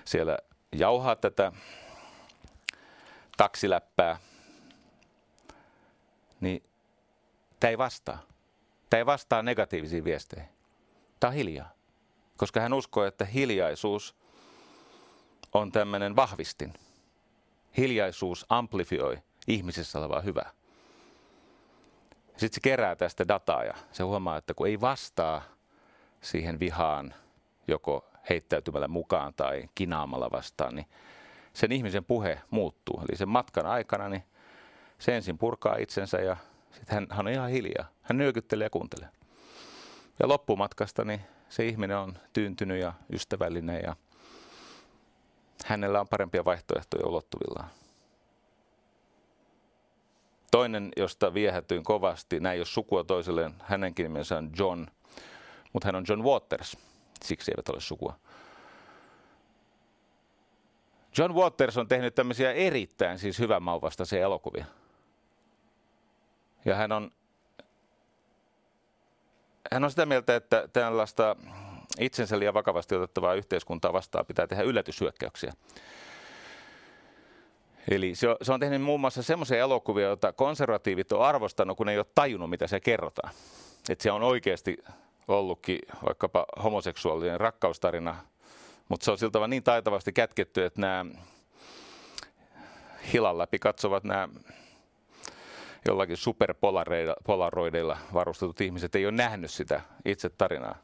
siellä jauhaa tätä taksiläppää, niin tämä ei vastaa. Tämä ei vastaa negatiivisiin viesteihin. Tämä on hiljaa. Koska hän uskoo, että hiljaisuus on tämmöinen vahvistin. Hiljaisuus amplifioi ihmisessä olevaa hyvää. Sitten se kerää tästä dataa ja se huomaa, että kun ei vastaa siihen vihaan joko heittäytymällä mukaan tai kinaamalla vastaan, niin sen ihmisen puhe muuttuu. Eli sen matkan aikana niin se ensin purkaa itsensä ja sitten hän, hän on ihan hiljaa. Hän nyökyttelee ja kuuntelee. Ja loppumatkasta niin se ihminen on tyyntynyt ja ystävällinen ja hänellä on parempia vaihtoehtoja ulottuvillaan. Toinen, josta viehätyin kovasti, näin jos sukua toiselleen, hänenkin nimensä on John, mutta hän on John Waters, siksi eivät ole sukua. John Waters on tehnyt tämmöisiä erittäin siis hyvän mauvastaisia elokuvia. Ja hän on, hän on sitä mieltä, että tällaista itsensä liian vakavasti otettavaa yhteiskuntaa vastaan pitää tehdä yllätyshyökkäyksiä. Eli se on, se on tehnyt muun muassa semmoisia elokuvia, joita konservatiivit on arvostanut, kun ei ole tajunnut, mitä se kerrotaan. Että se on oikeasti ollutkin vaikkapa homoseksuaalinen rakkaustarina Mutta se on siltä niin taitavasti kätketty, että nämä hilan läpi katsovat nämä jollakin superpolaroideilla varustetut ihmiset ei ole nähnyt sitä itse tarinaa.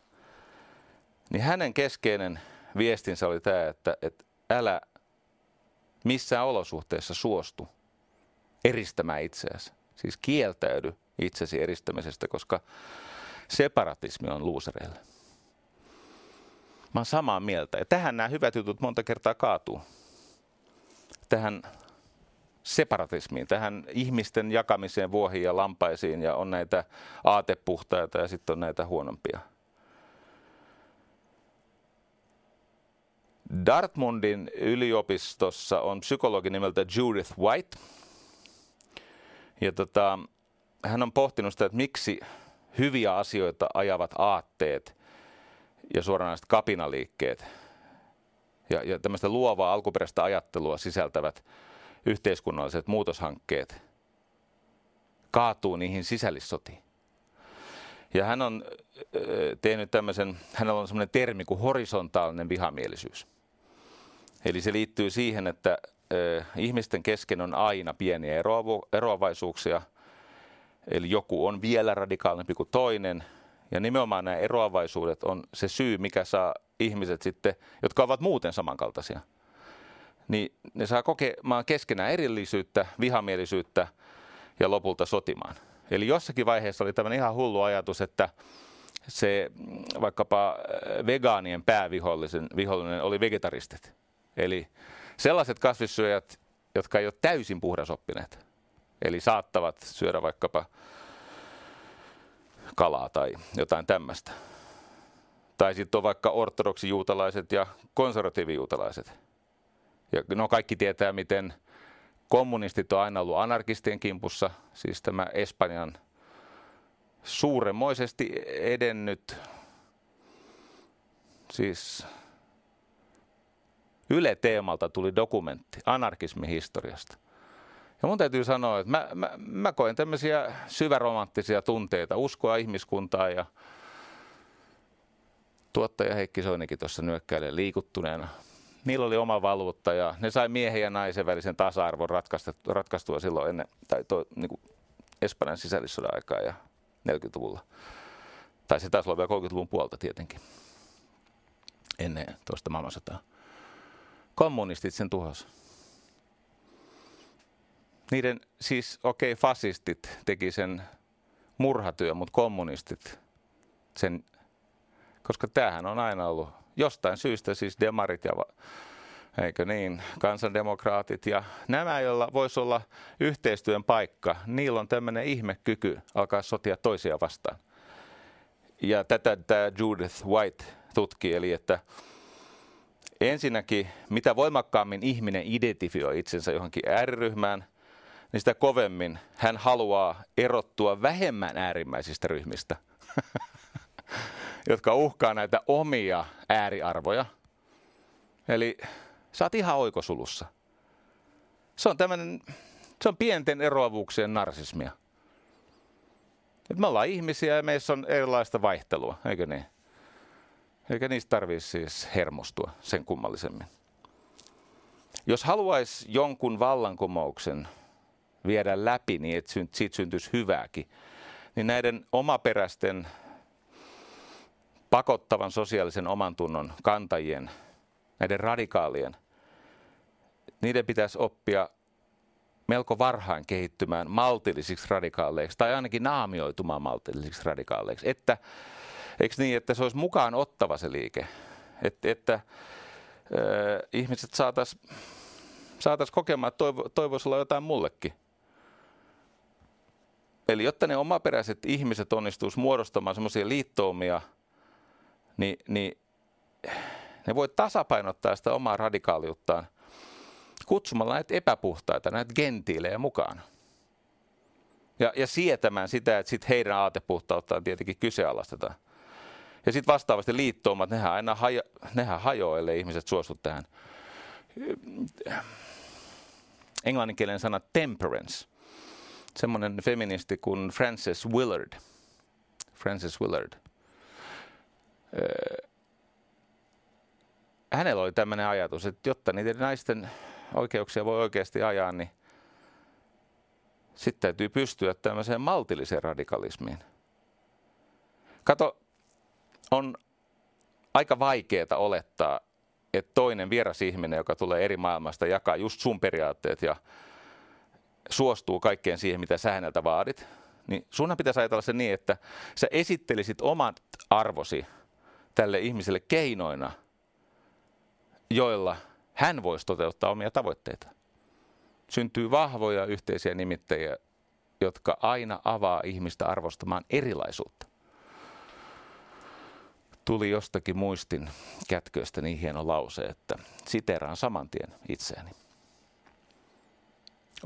Niin hänen keskeinen viestinsä oli tämä, että, että älä missään olosuhteessa suostu eristämään itseäsi. Siis kieltäydy itsesi eristämisestä, koska separatismi on luusereille. Mä oon samaa mieltä. Ja tähän nämä hyvät jutut monta kertaa kaatuu. Tähän separatismiin, tähän ihmisten jakamiseen vuohiin ja lampaisiin ja on näitä aatepuhtaita ja sitten on näitä huonompia. Dartmundin yliopistossa on psykologi nimeltä Judith White. Ja tota, hän on pohtinut sitä, että miksi hyviä asioita ajavat aatteet ja suoranaiset kapinaliikkeet ja, ja tämmöistä luovaa alkuperäistä ajattelua sisältävät yhteiskunnalliset muutoshankkeet kaatuu niihin sisällissotiin. Ja hän on tehnyt tämmöisen, hänellä on semmoinen termi kuin horisontaalinen vihamielisyys. Eli se liittyy siihen, että ihmisten kesken on aina pieniä eroavaisuuksia. Eli joku on vielä radikaalimpi kuin toinen. Ja nimenomaan nämä eroavaisuudet on se syy, mikä saa ihmiset sitten, jotka ovat muuten samankaltaisia – niin ne saa kokemaan keskenään erillisyyttä, vihamielisyyttä ja lopulta sotimaan. Eli jossakin vaiheessa oli tämmöinen ihan hullu ajatus, että se mm, vaikkapa äh, vegaanien päävihollinen vihollinen oli vegetaristit. Eli sellaiset kasvissyöjät, jotka ei ole täysin puhdasoppineet. Eli saattavat syödä vaikkapa kalaa tai jotain tämmöistä. Tai sitten on vaikka ortodoksijuutalaiset ja konservatiivijuutalaiset ja no kaikki tietää, miten kommunistit on aina ollut anarkistien kimpussa, siis tämä Espanjan suuremmoisesti edennyt, siis Yle Teemalta tuli dokumentti anarkismin historiasta. Ja mun täytyy sanoa, että mä, mä, mä koen tämmöisiä syväromanttisia tunteita, uskoa ihmiskuntaa ja tuottaja Heikki Soinikin tuossa nyökkäilee liikuttuneena niillä oli oma valuutta ja ne sai miehen ja naisen välisen tasa-arvon ratkaistua silloin ennen, tai to, niin kuin Espanjan sisällissodan aikaa ja 40-luvulla. Tai se taisi olla vielä 30-luvun puolta tietenkin, ennen tuosta maailmansotaa. Kommunistit sen tuhos. Niiden, siis okei, okay, fasistit teki sen murhatyö, mutta kommunistit sen, koska tämähän on aina ollut jostain syystä siis demarit ja eikö niin, kansandemokraatit ja nämä, joilla voisi olla yhteistyön paikka, niillä on tämmöinen ihmekyky alkaa sotia toisia vastaan. Ja tätä tämä Judith White tutki, eli että ensinnäkin mitä voimakkaammin ihminen identifioi itsensä johonkin ääriryhmään, niin sitä kovemmin hän haluaa erottua vähemmän äärimmäisistä ryhmistä. *laughs* jotka uhkaa näitä omia ääriarvoja. Eli sä oot ihan oikosulussa. Se on tämmöinen, se on pienten eroavuuksien narsismia. Et me ollaan ihmisiä ja meissä on erilaista vaihtelua, eikö niin? Eikä niistä tarvitse siis hermostua sen kummallisemmin. Jos haluaisi jonkun vallankumouksen viedä läpi niin, että siitä syntyisi hyvääkin, niin näiden omaperäisten pakottavan sosiaalisen omantunnon kantajien, näiden radikaalien, niiden pitäisi oppia melko varhain kehittymään maltillisiksi radikaaleiksi tai ainakin naamioitumaan maltillisiksi radikaaleiksi. Että, eikö niin, että se olisi mukaan ottava se liike, että, että äh, ihmiset saataisiin saatais kokemaan, että toivo, toivoisi olla jotain mullekin. Eli jotta ne omaperäiset ihmiset onnistuisi muodostamaan semmoisia liittoumia – niin, niin ne voi tasapainottaa sitä omaa radikaaliuttaan kutsumalla näitä epäpuhtaita, näitä gentiilejä mukaan. Ja, ja sietämään sitä, että sit heidän aatepuhtauttaan tietenkin kyseenalaistetaan. Ja sitten vastaavasti liittoumat, nehän aina hajo, nehän hajoaa, ellei ihmiset suostu tähän. Englanninkielinen sana temperance. Semmoinen feministi kuin Frances Willard. Frances Willard hänellä oli tämmöinen ajatus, että jotta niiden naisten oikeuksia voi oikeasti ajaa, niin sitten täytyy pystyä tämmöiseen maltilliseen radikalismiin. Kato, on aika vaikeaa olettaa, että toinen vieras ihminen, joka tulee eri maailmasta, jakaa just sun periaatteet ja suostuu kaikkeen siihen, mitä sä häneltä vaadit, niin sunhan pitäisi ajatella se niin, että sä esittelisit omat arvosi tälle ihmiselle keinoina, joilla hän voisi toteuttaa omia tavoitteita. Syntyy vahvoja yhteisiä nimittäjiä, jotka aina avaa ihmistä arvostamaan erilaisuutta. Tuli jostakin muistin kätköistä niin hieno lause, että siteraan saman tien itseäni.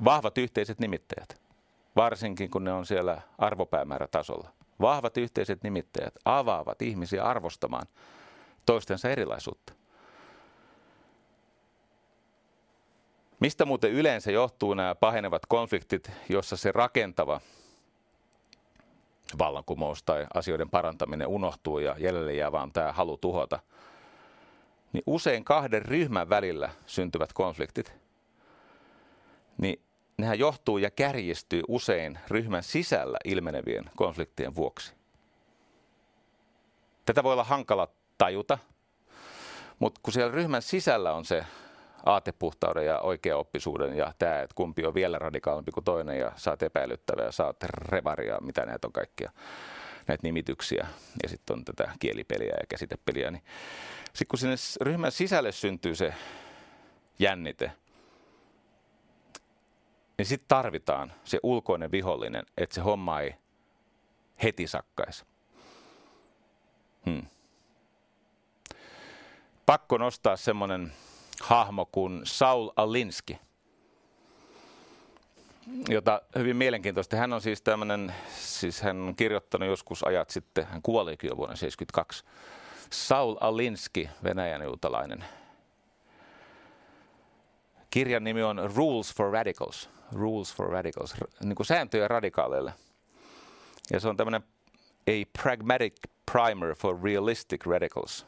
Vahvat yhteiset nimittäjät, varsinkin kun ne on siellä arvopäämäärätasolla. Vahvat yhteiset nimittäjät avaavat ihmisiä arvostamaan toistensa erilaisuutta. Mistä muuten yleensä johtuu nämä pahenevat konfliktit, jossa se rakentava vallankumous tai asioiden parantaminen unohtuu ja jäljelle jää vaan tämä halu tuhota, niin usein kahden ryhmän välillä syntyvät konfliktit, niin nehän johtuu ja kärjistyy usein ryhmän sisällä ilmenevien konfliktien vuoksi. Tätä voi olla hankala tajuta, mutta kun siellä ryhmän sisällä on se aatepuhtauden ja oikeaoppisuuden ja tämä, että kumpi on vielä radikaalimpi kuin toinen ja saat epäilyttävää ja saat revaria, mitä näitä on kaikkia näitä nimityksiä ja sitten on tätä kielipeliä ja käsitepeliä, niin sitten kun sinne ryhmän sisälle syntyy se jännite, niin sitten tarvitaan se ulkoinen vihollinen, että se homma ei heti sakkaisi. Hmm. Pakko nostaa semmoinen hahmo kuin Saul Alinsky, jota hyvin mielenkiintoista. Hän on siis tämmöinen, siis hän on kirjoittanut joskus ajat sitten, hän kuoli kyllä vuonna 1972. Saul Alinsky, venäjän juutalainen. Kirjan nimi on Rules for Radicals. Rules for Radicals, niin kuin sääntöjä radikaaleille. Ja se on tämmöinen A Pragmatic Primer for Realistic Radicals –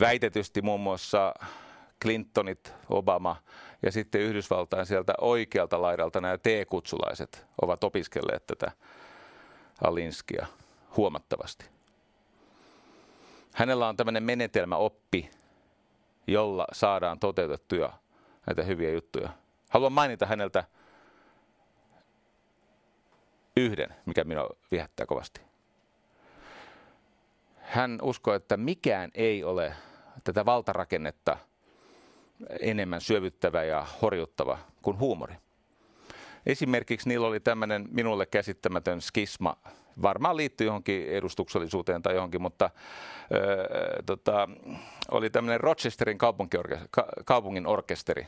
väitetysti muun muassa Clintonit, Obama ja sitten Yhdysvaltain sieltä oikealta laidalta nämä T-kutsulaiset ovat opiskelleet tätä Alinskia huomattavasti. Hänellä on tämmöinen menetelmäoppi, jolla saadaan toteutettuja näitä hyviä juttuja. Haluan mainita häneltä yhden, mikä minua viehättää kovasti. Hän uskoi, että mikään ei ole tätä valtarakennetta enemmän syövyttävä ja horjuttava kuin huumori. Esimerkiksi niillä oli tämmöinen minulle käsittämätön skisma, varmaan liittyy johonkin edustuksellisuuteen tai johonkin, mutta öö, tota, oli tämmöinen Rochesterin kaupungin orkesteri,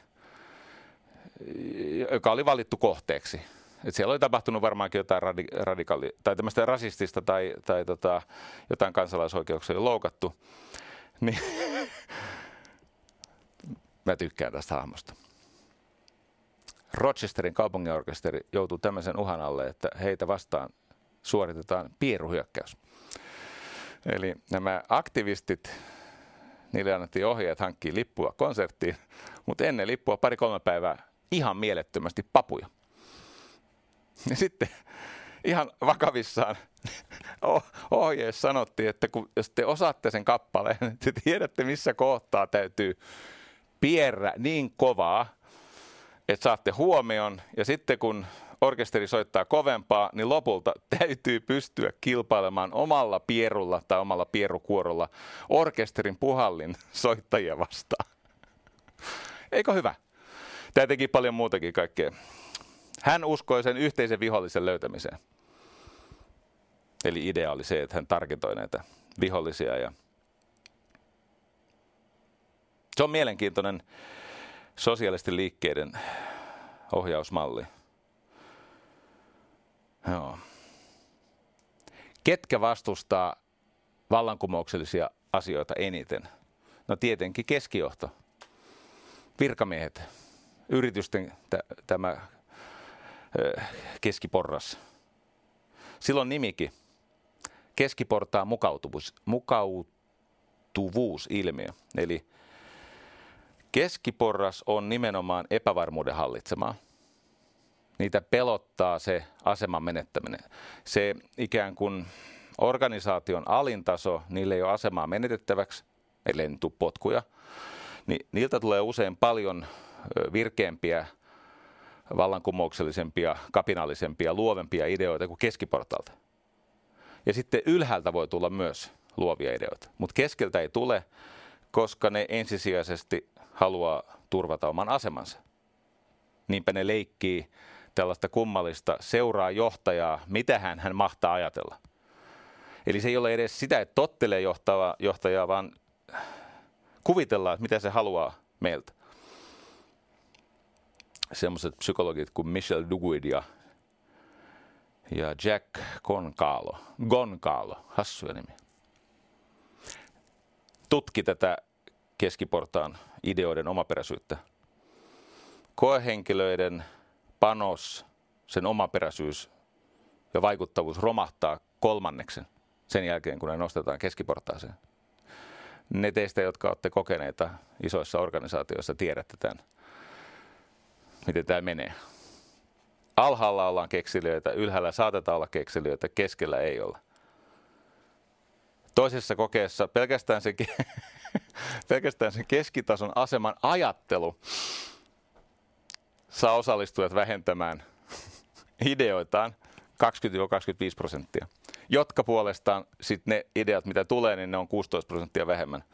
joka oli valittu kohteeksi. Et siellä oli tapahtunut varmaankin jotain radi- radikaali, tai tämmöistä rasistista tai, tai tota, jotain kansalaisoikeuksia loukattu. Niin *laughs* mä tykkään tästä hahmosta. Rochesterin kaupunginorkesteri joutuu tämmöisen uhan alle, että heitä vastaan suoritetaan pieruhyökkäys. Eli nämä aktivistit, niille annettiin ohjeet hankkia lippua konserttiin, mutta ennen lippua pari-kolme päivää ihan mielettömästi papuja. Ja sitten ihan vakavissaan ohjeessa sanottiin, että kun, jos te osaatte sen kappaleen, niin te tiedätte missä kohtaa täytyy pierrä niin kovaa, että saatte huomion. Ja sitten kun orkesteri soittaa kovempaa, niin lopulta *laughs* täytyy pystyä kilpailemaan omalla pierulla tai omalla pierukuorolla orkesterin puhallin *laughs* soittajia vastaan. Eikö hyvä? Tämä teki paljon muutakin kaikkea. Hän uskoi sen yhteisen vihollisen löytämiseen. Eli idea oli se, että hän tarkentoi näitä vihollisia. Ja se on mielenkiintoinen sosiaalisten liikkeiden ohjausmalli. Joo. Ketkä vastustaa vallankumouksellisia asioita eniten? No tietenkin keskijohto, virkamiehet, yritysten t- tämä keskiporras. Silloin nimikin keskiportaan mukautuvuus, mukaut, muuttuvuusilmiö. Eli keskiporras on nimenomaan epävarmuuden hallitsemaa. Niitä pelottaa se aseman menettäminen. Se ikään kuin organisaation alintaso, niille ei ole asemaa menetettäväksi, ellei nyt potkuja, niin niiltä tulee usein paljon virkeämpiä, vallankumouksellisempia, kapinallisempia, luovempia ideoita kuin keskiportalta. Ja sitten ylhäältä voi tulla myös luovia ideoita, mutta keskeltä ei tule, koska ne ensisijaisesti haluaa turvata oman asemansa. Niinpä ne leikkii tällaista kummallista seuraa johtajaa, mitä hän, hän mahtaa ajatella. Eli se ei ole edes sitä, että tottelee johtava, johtajaa, vaan kuvitellaan, mitä se haluaa meiltä. Semmoiset psykologit kuin Michel Duguid ja, ja Jack Goncalo, Goncalo, hassuja nimi, tutki tätä keskiportaan ideoiden omaperäisyyttä. Koehenkilöiden panos, sen omaperäisyys ja vaikuttavuus romahtaa kolmanneksen sen jälkeen, kun ne nostetaan keskiportaaseen. Ne teistä, jotka olette kokeneita isoissa organisaatioissa, tiedätte tämän, miten tämä menee. Alhaalla ollaan keksilijöitä, ylhäällä saatetaan olla keksilijöitä, keskellä ei olla. Toisessa kokeessa pelkästään se, *laughs* *laughs* pelkästään sen keskitason aseman ajattelu saa osallistujat vähentämään *laughs* ideoitaan 20-25 prosenttia jotka puolestaan sitten ne ideat, mitä tulee, niin ne on 16 prosenttia vähemmän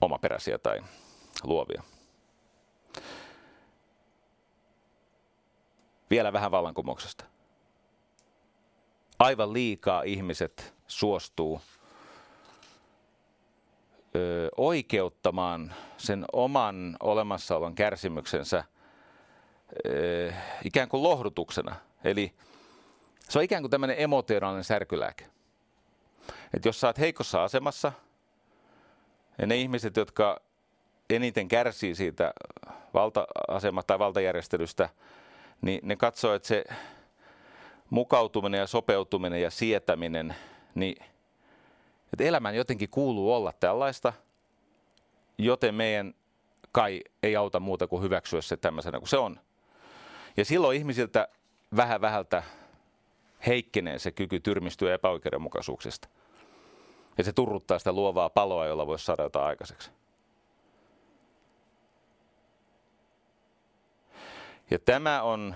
omaperäisiä tai luovia. Vielä vähän vallankumouksesta. Aivan liikaa ihmiset suostuu ö, oikeuttamaan sen oman olemassaolon kärsimyksensä ö, ikään kuin lohdutuksena. Eli se on ikään kuin tämmöinen emotionaalinen särkylääke. Että jos sä oot heikossa asemassa, ja ne ihmiset, jotka eniten kärsii siitä valta-asemasta tai valtajärjestelystä, niin ne katsoo, että se mukautuminen ja sopeutuminen ja sietäminen, niin että elämän jotenkin kuuluu olla tällaista, joten meidän kai ei auta muuta kuin hyväksyä se tämmöisenä kuin se on. Ja silloin ihmisiltä vähän vähältä heikkenee se kyky tyrmistyä epäoikeudenmukaisuuksista. Ja se turruttaa sitä luovaa paloa, jolla voisi saada jotain aikaiseksi. Ja tämä on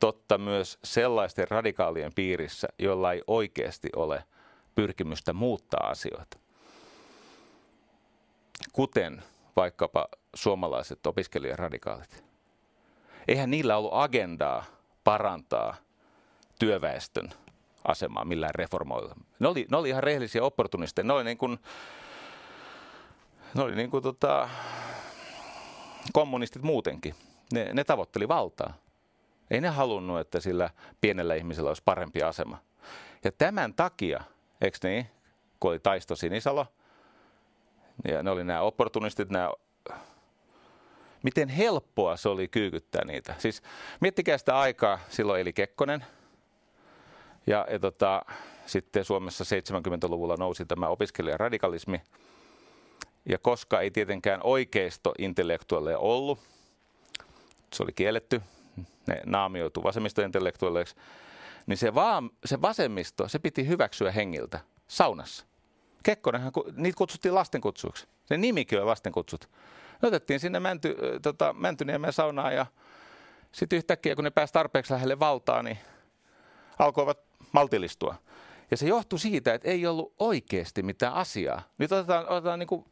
totta myös sellaisten radikaalien piirissä, joilla ei oikeasti ole pyrkimystä muuttaa asioita. Kuten vaikkapa suomalaiset opiskelijaradikaalit. Eihän niillä ollut agendaa parantaa työväestön asemaa millään reformoilla. Ne oli, ne oli ihan rehellisiä opportunisteja. Ne oli niin kuin, ne oli niin kuin tota, kommunistit muutenkin. Ne, ne tavoitteli valtaa. Ei ne halunnut, että sillä pienellä ihmisellä olisi parempi asema. Ja tämän takia, eikö niin, kun oli Taisto Sinisalo, ja ne oli nämä opportunistit, nämä miten helppoa se oli kyykyttää niitä. Siis miettikää sitä aikaa, silloin eli Kekkonen, ja, ja tota, sitten Suomessa 70-luvulla nousi tämä opiskelijaradikalismi. Ja koska ei tietenkään oikeisto intellektuaaleja ollut, se oli kielletty, ne naamioitu vasemmistointellektuaaleiksi, niin se, vaan, se vasemmisto, se piti hyväksyä hengiltä saunassa. Kekkonenhan, niitä kutsuttiin lastenkutsuiksi. Se nimikin on lastenkutsut. Ne otettiin sinne Mänty, tota, Mäntyniemen saunaan ja sitten yhtäkkiä, kun ne pääsi tarpeeksi lähelle valtaa, niin alkoivat maltillistua. Ja se johtui siitä, että ei ollut oikeasti mitään asiaa. Nyt otetaan, otetaan niin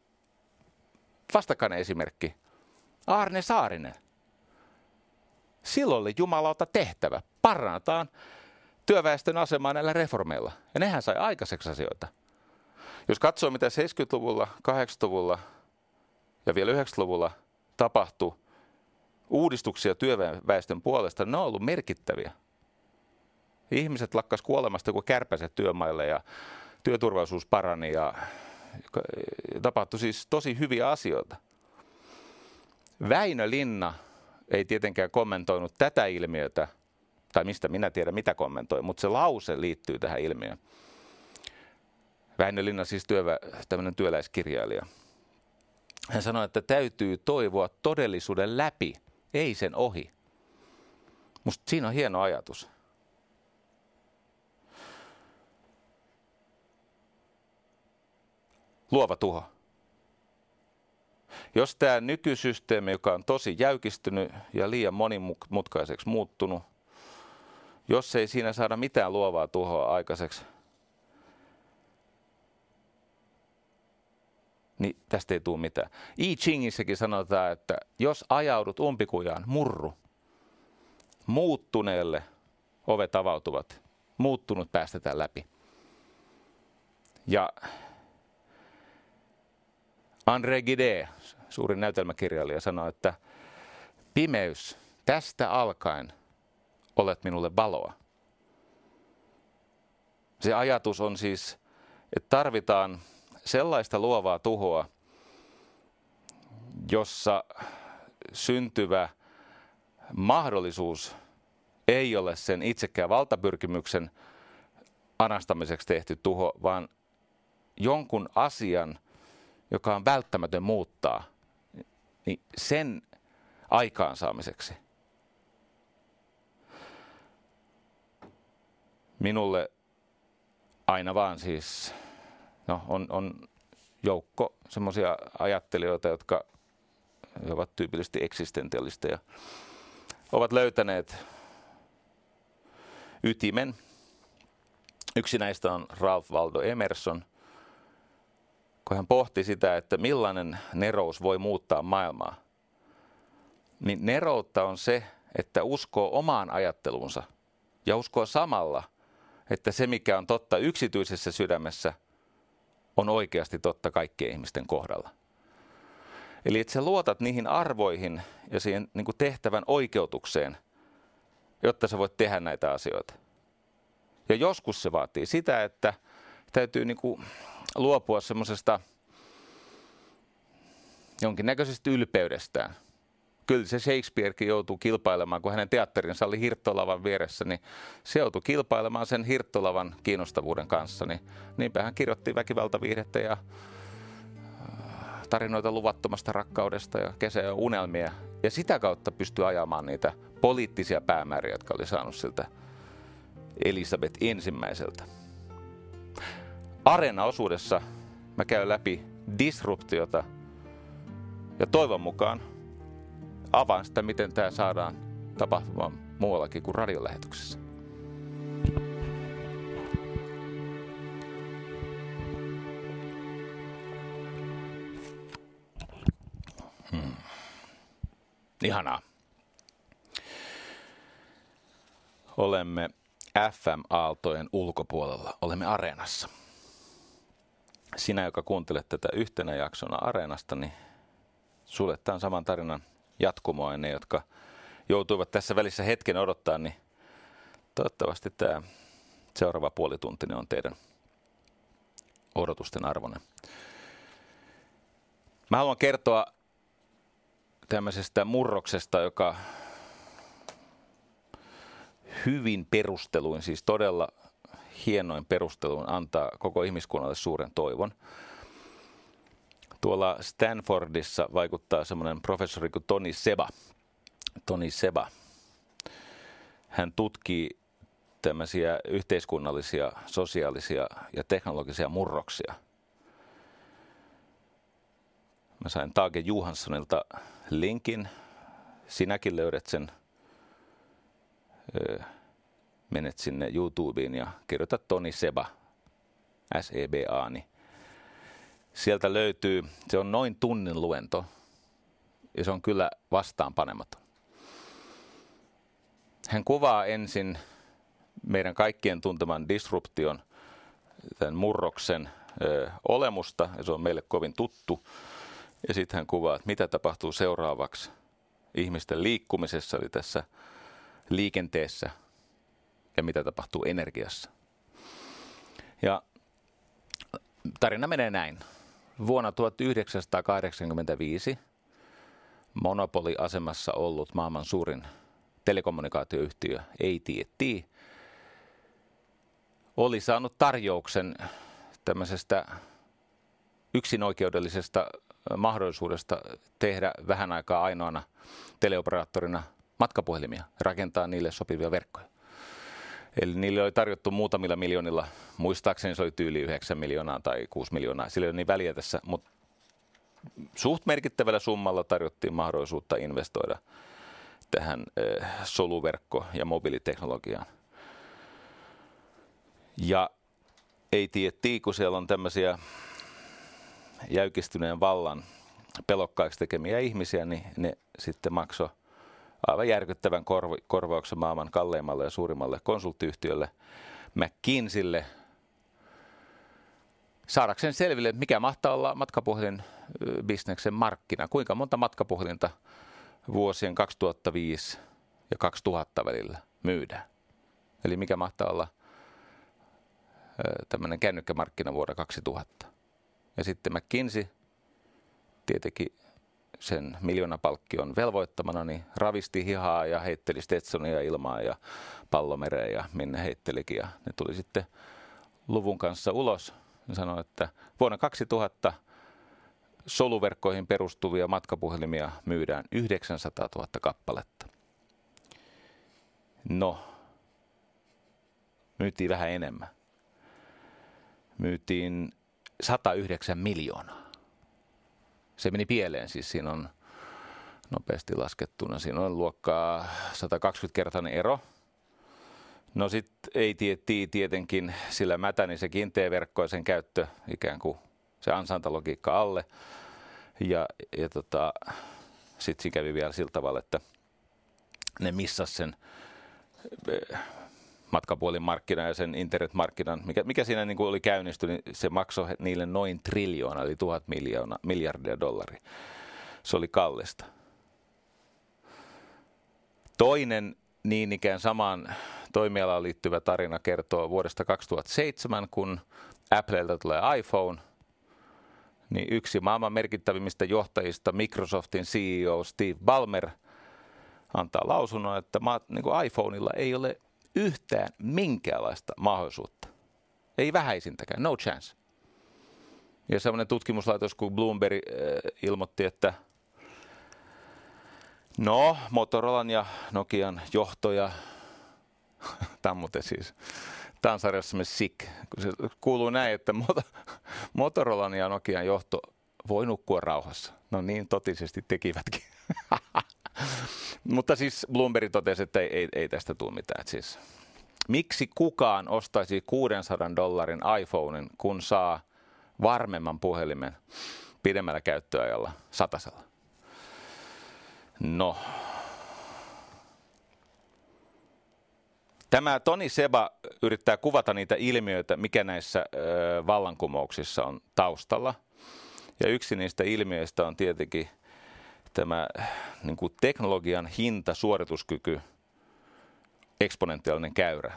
vastakkainen esimerkki. Arne Saarinen. Silloin oli Jumalauta tehtävä. Parannetaan työväestön asemaa näillä reformeilla. Ja nehän sai aikaiseksi asioita. Jos katsoo, mitä 70-luvulla, 80-luvulla ja vielä 90-luvulla tapahtui uudistuksia työväestön puolesta, ne on ollut merkittäviä. Ihmiset lakkas kuolemasta kuin kärpäset työmaille ja työturvallisuus parani ja tapahtui siis tosi hyviä asioita. Väinö Linna ei tietenkään kommentoinut tätä ilmiötä, tai mistä minä tiedän mitä kommentoi, mutta se lause liittyy tähän ilmiöön. Väinö Linna siis työvä, tämmöinen työläiskirjailija. Hän sanoi, että täytyy toivoa todellisuuden läpi, ei sen ohi. Musta siinä on hieno ajatus. Luova tuho. Jos tämä nykysysteemi, joka on tosi jäykistynyt ja liian monimutkaiseksi muuttunut, jos ei siinä saada mitään luovaa tuhoa aikaiseksi, niin tästä ei tule mitään. I Chingissäkin sanotaan, että jos ajaudut umpikujaan, murru. Muuttuneelle ovet avautuvat. Muuttunut päästetään läpi. Ja André Gide, suuri näytelmäkirjailija, sanoi, että pimeys, tästä alkaen olet minulle valoa. Se ajatus on siis, että tarvitaan sellaista luovaa tuhoa, jossa syntyvä mahdollisuus ei ole sen itsekään valtapyrkimyksen anastamiseksi tehty tuho, vaan jonkun asian, joka on välttämätön muuttaa, niin sen aikaansaamiseksi. Minulle aina vaan siis no, on, on joukko semmoisia ajattelijoita, jotka ovat tyypillisesti eksistentialisteja, ovat löytäneet ytimen. Yksi näistä on Ralph Waldo Emerson, kun hän pohti sitä, että millainen nerous voi muuttaa maailmaa. Niin neroutta on se, että uskoo omaan ajatteluunsa ja uskoo samalla, että se mikä on totta yksityisessä sydämessä – on oikeasti totta kaikkien ihmisten kohdalla. Eli että sä luotat niihin arvoihin ja siihen niin kuin tehtävän oikeutukseen, jotta sä voit tehdä näitä asioita. Ja joskus se vaatii sitä, että täytyy niin kuin luopua semmoisesta jonkinnäköisestä ylpeydestään – kyllä se Shakespearekin joutuu kilpailemaan, kun hänen teatterinsa oli hirttolavan vieressä, niin se joutui kilpailemaan sen hirttolavan kiinnostavuuden kanssa. Niin, niinpä hän kirjoitti väkivaltaviihdettä ja äh, tarinoita luvattomasta rakkaudesta ja kesä ja unelmia. Ja sitä kautta pystyi ajamaan niitä poliittisia päämääriä, jotka oli saanut siltä Elisabeth ensimmäiseltä. Areena-osuudessa mä käyn läpi disruptiota ja toivon mukaan avaan sitä, miten tämä saadaan tapahtumaan muuallakin kuin radiolähetyksessä. Hmm. Ihanaa. Olemme FM-aaltojen ulkopuolella. Olemme areenassa. Sinä, joka kuuntelet tätä yhtenä jaksona areenasta, niin sulle tämän saman tarinan jatkumoa ne, jotka joutuivat tässä välissä hetken odottaa, niin toivottavasti tämä seuraava puoli tunti on teidän odotusten arvoinen. Mä haluan kertoa tämmöisestä murroksesta, joka hyvin perusteluin, siis todella hienoin perusteluin antaa koko ihmiskunnalle suuren toivon. Tuolla Stanfordissa vaikuttaa semmoinen professori kuin Toni Seba. Toni Seba. Hän tutkii tämmöisiä yhteiskunnallisia, sosiaalisia ja teknologisia murroksia. Mä sain Tage Johanssonilta linkin. Sinäkin löydät sen. Menet sinne YouTubeen ja kirjoitat Toni Seba, S-E-B-A, niin Sieltä löytyy, se on noin tunnin luento ja se on kyllä vastaanpanematon. Hän kuvaa ensin meidän kaikkien tunteman disruption, tämän murroksen ö, olemusta, ja se on meille kovin tuttu. Ja sitten hän kuvaa, että mitä tapahtuu seuraavaksi ihmisten liikkumisessa, eli tässä liikenteessä, ja mitä tapahtuu energiassa. Ja tarina menee näin. Vuonna 1985 monopoliasemassa ollut maailman suurin telekommunikaatioyhtiö AT&T oli saanut tarjouksen tämmöisestä yksinoikeudellisesta mahdollisuudesta tehdä vähän aikaa ainoana teleoperaattorina matkapuhelimia, rakentaa niille sopivia verkkoja. Eli niille oli tarjottu muutamilla miljoonilla, muistaakseni se oli tyyli 9 miljoonaa tai 6 miljoonaa, sillä ei ole niin väliä tässä, mutta suht merkittävällä summalla tarjottiin mahdollisuutta investoida tähän soluverkko- ja mobiiliteknologiaan. Ja ei tiedä, kun siellä on tämmöisiä jäykistyneen vallan pelokkaiksi tekemiä ihmisiä, niin ne sitten maksoi aivan järkyttävän korv- korvauksen maailman kalleimmalle ja suurimmalle konsulttiyhtiölle McKinseylle saadakseen selville, mikä mahtaa olla matkapuhelin bisneksen markkina. Kuinka monta matkapuhelinta vuosien 2005 ja 2000 välillä myydään. Eli mikä mahtaa olla tämmöinen kännykkämarkkina vuonna 2000. Ja sitten McKinsey tietenkin sen miljoonapalkkion velvoittamana, niin ravisti hihaa ja heitteli Stetsonia ilmaa ja pallomereen ja minne heittelikin. Ja ne tuli sitten luvun kanssa ulos ja sanoi, että vuonna 2000 soluverkkoihin perustuvia matkapuhelimia myydään 900 000 kappaletta. No, myytiin vähän enemmän. Myytiin 109 miljoonaa. Se meni pieleen, siis siinä on nopeasti laskettuna. Siinä on luokkaa 120-kertainen ero. No sitten ei tiettii tietenkin sillä mätä, niin se kiinteä verkko ja sen käyttö ikään kuin se ansantalogiikka alle. Ja, ja tota, sitten siinä kävi vielä sillä tavalla, että ne missas sen matkapuolin markkina ja sen internetmarkkinan, mikä, mikä siinä niin kuin oli käynnistynyt, niin se maksoi niille noin triljoona, eli tuhat miljoona, miljardia dollaria. Se oli kallista. Toinen niin ikään samaan toimialaan liittyvä tarina kertoo vuodesta 2007, kun Applelta tulee iPhone, niin yksi maailman merkittävimmistä johtajista, Microsoftin CEO Steve Ballmer, antaa lausunnon, että niin iPhoneilla ei ole yhtään minkäänlaista mahdollisuutta. Ei vähäisintäkään, no chance. Ja semmoinen tutkimuslaitos kuin Bloomberg äh, ilmoitti, että no, Motorolan ja Nokian johtoja, *laughs* tämä siis, tämä on sick, kun se kuuluu näin, että Motorolan ja Nokian johto voi nukkua rauhassa. No niin totisesti tekivätkin. *laughs* *laughs* Mutta siis Bloomberg totesi, että ei, ei, ei tästä tule mitään. siis, miksi kukaan ostaisi 600 dollarin iPhonein, kun saa varmemman puhelimen pidemmällä käyttöajalla satasella? No, Tämä Toni Seba yrittää kuvata niitä ilmiöitä, mikä näissä ö, vallankumouksissa on taustalla. Ja yksi niistä ilmiöistä on tietenkin tämä niin kuin teknologian hinta, suorituskyky, eksponentiaalinen käyrä.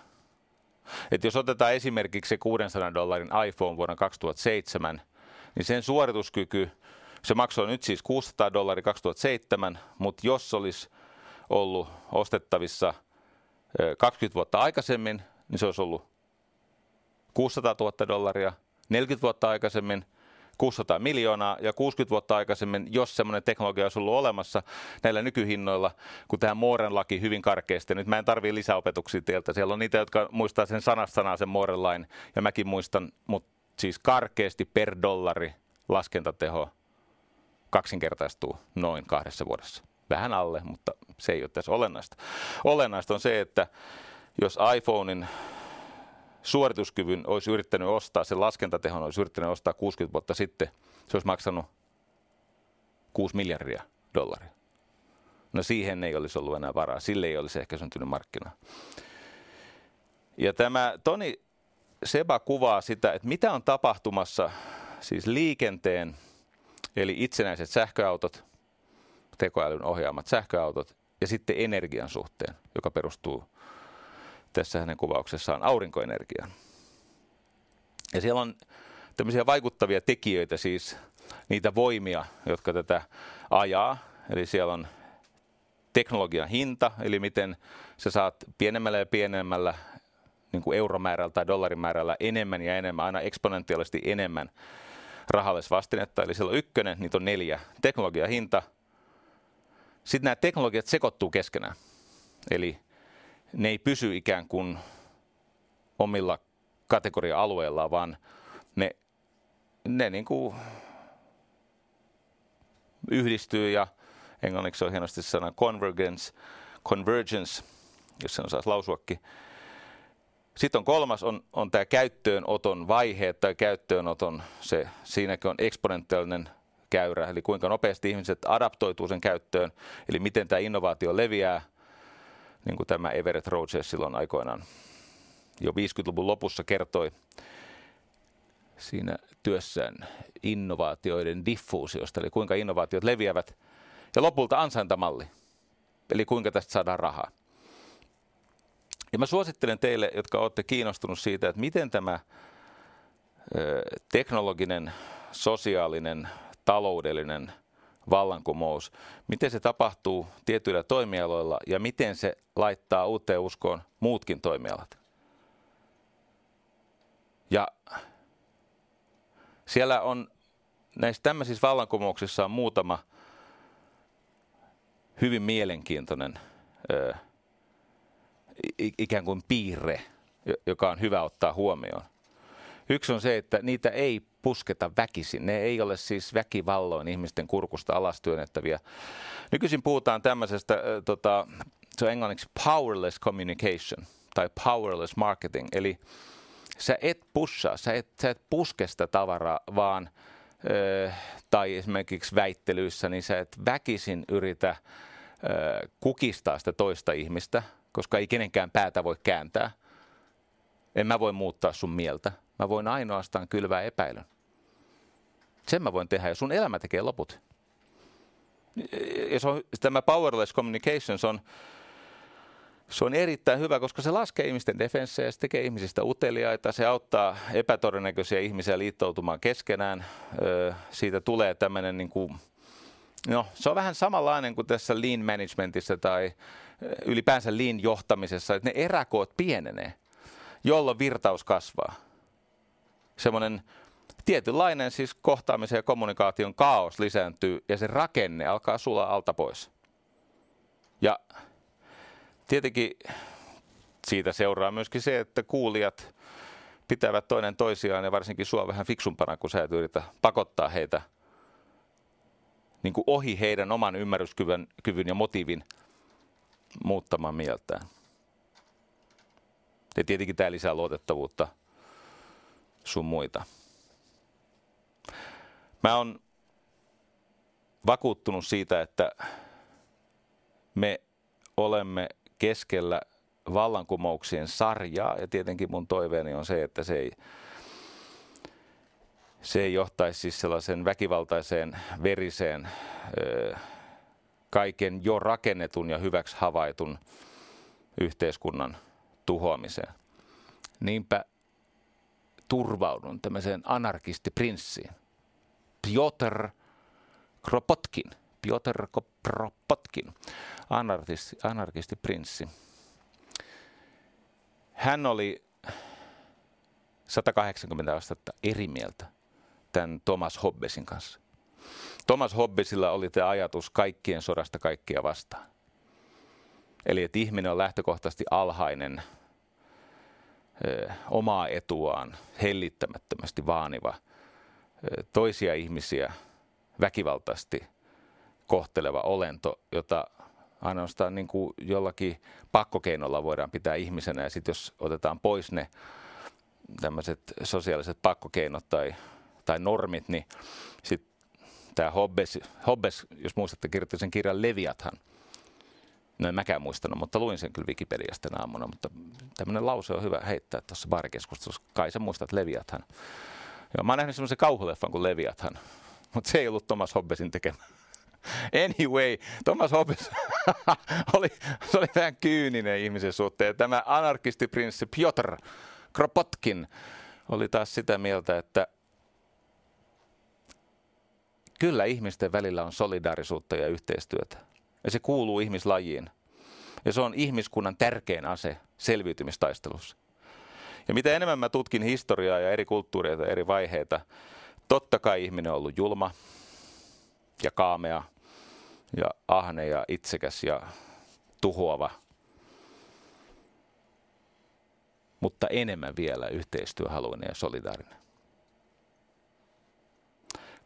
Et jos otetaan esimerkiksi se 600 dollarin iPhone vuonna 2007, niin sen suorituskyky, se maksoi nyt siis 600 dollaria 2007, mutta jos olisi ollut ostettavissa 20 vuotta aikaisemmin, niin se olisi ollut 600 000 dollaria. 40 vuotta aikaisemmin 600 miljoonaa ja 60 vuotta aikaisemmin, jos semmoinen teknologia olisi ollut olemassa näillä nykyhinnoilla, kun tähän Mooren laki hyvin karkeasti. Nyt mä en tarvii lisäopetuksia teiltä. Siellä on niitä, jotka muistaa sen sanasta sanaa sen Mooren lain ja mäkin muistan, mutta siis karkeasti per dollari laskentateho kaksinkertaistuu noin kahdessa vuodessa. Vähän alle, mutta se ei ole tässä olennaista. Olennaista on se, että jos iPhonein suorituskyvyn olisi yrittänyt ostaa, sen laskentatehon olisi yrittänyt ostaa 60 vuotta sitten, se olisi maksanut 6 miljardia dollaria. No siihen ei olisi ollut enää varaa, sille ei olisi ehkä syntynyt markkina. Ja tämä Toni Seba kuvaa sitä, että mitä on tapahtumassa siis liikenteen, eli itsenäiset sähköautot, tekoälyn ohjaamat sähköautot ja sitten energian suhteen, joka perustuu tässä hänen kuvauksessaan aurinkoenergiaan. Ja siellä on tämmöisiä vaikuttavia tekijöitä, siis niitä voimia, jotka tätä ajaa. Eli siellä on teknologian hinta, eli miten sä saat pienemmällä ja pienemmällä niin kuin euromäärällä tai dollarimäärällä enemmän ja enemmän, aina eksponentiaalisesti enemmän rahallisvastinetta. Eli silloin ykkönen, niitä on neljä. Teknologiahinta. Sitten nämä teknologiat sekoittuu keskenään. Eli ne ei pysy ikään kuin omilla kategoria-alueillaan, vaan ne, ne niin kuin yhdistyy ja englanniksi on hienosti sana convergence, convergence, jos sen osaisi lausuakin. Sitten on kolmas, on, on tämä käyttöönoton vaihe tai käyttöönoton, se, siinäkin on eksponentiaalinen käyrä, eli kuinka nopeasti ihmiset adaptoituu sen käyttöön, eli miten tämä innovaatio leviää, niin kuin tämä Everett Rogers silloin aikoinaan jo 50-luvun lopussa kertoi siinä työssään innovaatioiden diffuusiosta, eli kuinka innovaatiot leviävät, ja lopulta ansaintamalli, eli kuinka tästä saadaan rahaa. Ja mä suosittelen teille, jotka olette kiinnostunut siitä, että miten tämä teknologinen, sosiaalinen, taloudellinen vallankumous, miten se tapahtuu tietyillä toimialoilla ja miten se laittaa uuteen uskoon muutkin toimialat. Ja siellä on näissä tämmöisissä vallankumouksissa on muutama hyvin mielenkiintoinen ö, ikään kuin piirre, joka on hyvä ottaa huomioon. Yksi on se, että niitä ei pusketa väkisin. Ne ei ole siis väkivalloin ihmisten kurkusta alas työnnettäviä. Nykyisin puhutaan tämmöisestä, äh, tota, se on englanniksi powerless communication tai powerless marketing. Eli sä et pushaa, sä et, sä et puske sitä tavaraa, vaan äh, tai esimerkiksi väittelyissä, niin sä et väkisin yritä äh, kukistaa sitä toista ihmistä, koska ei kenenkään päätä voi kääntää. En mä voi muuttaa sun mieltä. Mä voin ainoastaan kylvää epäilyn. Sen mä voin tehdä ja sun elämä tekee loput. Ja se on, tämä powerless communication, se on, se on erittäin hyvä, koska se laskee ihmisten defenssejä, se tekee ihmisistä uteliaita, se auttaa epätodennäköisiä ihmisiä liittoutumaan keskenään. Siitä tulee tämmöinen, niin kuin, no, se on vähän samanlainen kuin tässä lean managementissa tai ylipäänsä lean johtamisessa, että ne eräkoot pienenee, jolloin virtaus kasvaa. Semmoinen tietynlainen siis kohtaamisen ja kommunikaation kaos lisääntyy ja se rakenne alkaa sulaa alta pois. Ja tietenkin siitä seuraa myöskin se, että kuulijat pitävät toinen toisiaan ja varsinkin sua vähän fiksumpana, kun sä et yritä pakottaa heitä niin kuin ohi heidän oman ymmärryskyvyn kyvyn ja motiivin muuttamaan mieltään. Ja tietenkin tämä lisää luotettavuutta sun muita. Mä oon vakuuttunut siitä, että me olemme keskellä vallankumouksien sarjaa ja tietenkin mun toiveeni on se, että se ei, se ei johtaisi siis sellaisen väkivaltaiseen, veriseen, kaiken jo rakennetun ja hyväksi havaitun yhteiskunnan tuhoamiseen. Niinpä turvaudun tämmöiseen anarkistiprinssiin. Piotr Kropotkin. Piotr Kropotkin, anarkisti, anarkistiprinssi. Hän oli 180 astetta eri mieltä tämän Thomas Hobbesin kanssa. Thomas Hobbesilla oli tämä ajatus kaikkien sodasta kaikkia vastaan. Eli että ihminen on lähtökohtaisesti alhainen, ö, omaa etuaan hellittämättömästi vaaniva, toisia ihmisiä väkivaltaisesti kohteleva olento, jota ainoastaan niin kuin jollakin pakkokeinolla voidaan pitää ihmisenä. Ja sitten jos otetaan pois ne tämmöiset sosiaaliset pakkokeinot tai, tai normit, niin sitten tämä Hobbes, Hobbes, jos muistatte, kirjoitti sen kirjan Leviathan. No en mäkään muistanut, mutta luin sen kyllä Wikipediasta aamuna, mutta tämmöinen lause on hyvä heittää tuossa baarikeskustelussa. Kai sä muistat Leviathan. Joo, mä oon nähnyt semmoisen kauhuleffan kuin Leviathan, *laughs* mutta se ei ollut Thomas Hobbesin tekemä. *laughs* Anyway, Thomas Hobbes *laughs* oli, se oli vähän kyyninen ihmisen suhteen. Tämä anarkistiprinssi Piotr Kropotkin oli taas sitä mieltä, että Kyllä ihmisten välillä on solidaarisuutta ja yhteistyötä. Ja se kuuluu ihmislajiin. Ja se on ihmiskunnan tärkein ase selviytymistaistelussa. Ja mitä enemmän mä tutkin historiaa ja eri kulttuureita ja eri vaiheita, totta kai ihminen on ollut julma ja kaamea ja ahne ja itsekäs ja tuhoava. Mutta enemmän vielä yhteistyöhaluinen ja solidaarinen.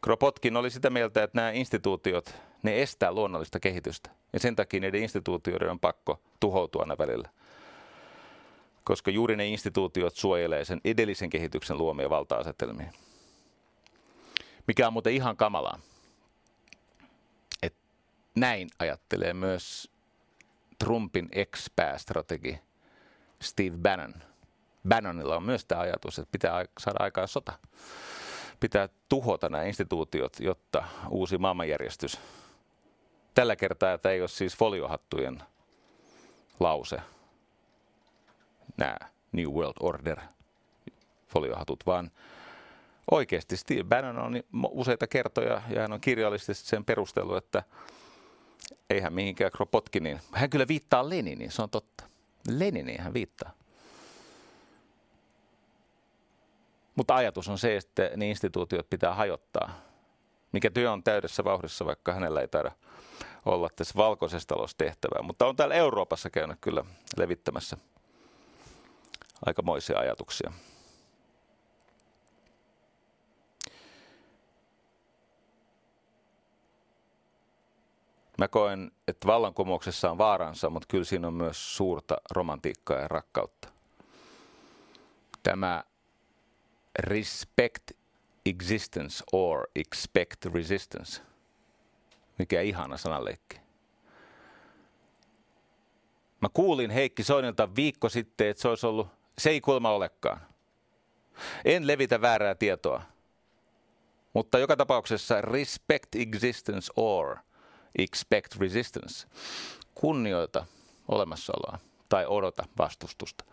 Kropotkin oli sitä mieltä, että nämä instituutiot, ne estää luonnollista kehitystä. Ja sen takia niiden instituutioiden on pakko tuhoutua aina välillä. Koska juuri ne instituutiot suojelee sen edellisen kehityksen luomia valta-asetelmia. Mikä on muuten ihan kamalaa. Et näin ajattelee myös Trumpin ex-päästrategi Steve Bannon. Bannonilla on myös tämä ajatus, että pitää saada aikaan sota pitää tuhota nämä instituutiot, jotta uusi maailmanjärjestys. Tällä kertaa tämä ei ole siis foliohattujen lause, nämä New World Order foliohatut, vaan oikeasti Steve Bannon on useita kertoja ja hän on kirjallisesti sen perustellut, että eihän mihinkään Kropotkiniin. Hän kyllä viittaa Leniniin, se on totta. Leniniin hän viittaa. Mutta ajatus on se, että ne instituutiot pitää hajottaa. Mikä työ on täydessä vauhdissa, vaikka hänellä ei taida olla tässä valkoisessa talossa tehtävää. Mutta on täällä Euroopassa käynyt kyllä levittämässä aikamoisia ajatuksia. Mä koen, että vallankumouksessa on vaaransa, mutta kyllä siinä on myös suurta romantiikkaa ja rakkautta. Tämä respect existence or expect resistance. Mikä ihana sanaleikki. Mä kuulin Heikki Soinilta viikko sitten, että se olisi ollut, se ei kuulemma olekaan. En levitä väärää tietoa. Mutta joka tapauksessa respect existence or expect resistance. Kunnioita olemassaoloa tai odota vastustusta.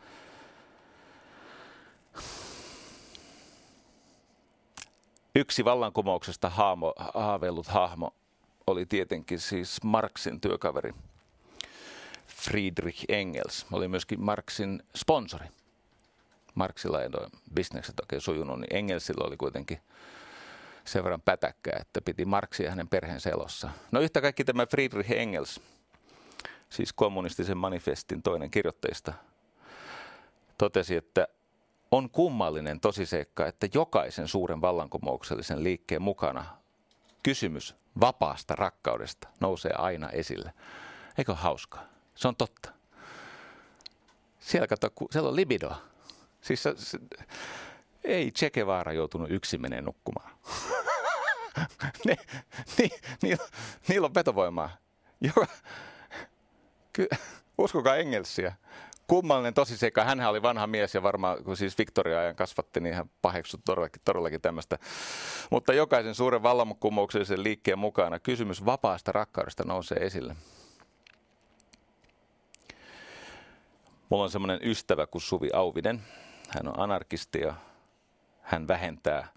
Yksi vallankumouksesta haamo, haaveillut hahmo oli tietenkin siis Marxin työkaveri Friedrich Engels. Oli myöskin Marxin sponsori. Marxilla ei ole bisnekset oikein sujunut, niin Engelsillä oli kuitenkin sen verran pätäkkää, että piti Marxia hänen perheensä elossa. No yhtä kaikki tämä Friedrich Engels, siis kommunistisen manifestin toinen kirjoitteista, totesi, että on kummallinen tosiseikka, että jokaisen suuren vallankumouksellisen liikkeen mukana kysymys vapaasta rakkaudesta nousee aina esille. Eikö hauskaa? Se on totta. Siellä, kato, siellä on libidoa. Siis se, se, ei Che joutunut yksin menee nukkumaan. ne, *laughs* ni, ni, niillä on ky, uskokaa Engelsiä kummallinen tosi sekä. Hänhän oli vanha mies ja varmaan, kun siis Victoria-ajan kasvatti, niin hän paheksui todellakin, todellakin tämmöistä. Mutta jokaisen suuren vallankumouksellisen liikkeen mukana kysymys vapaasta rakkaudesta nousee esille. Mulla on semmoinen ystävä kuin Suvi Auvinen. Hän on anarkisti ja hän vähentää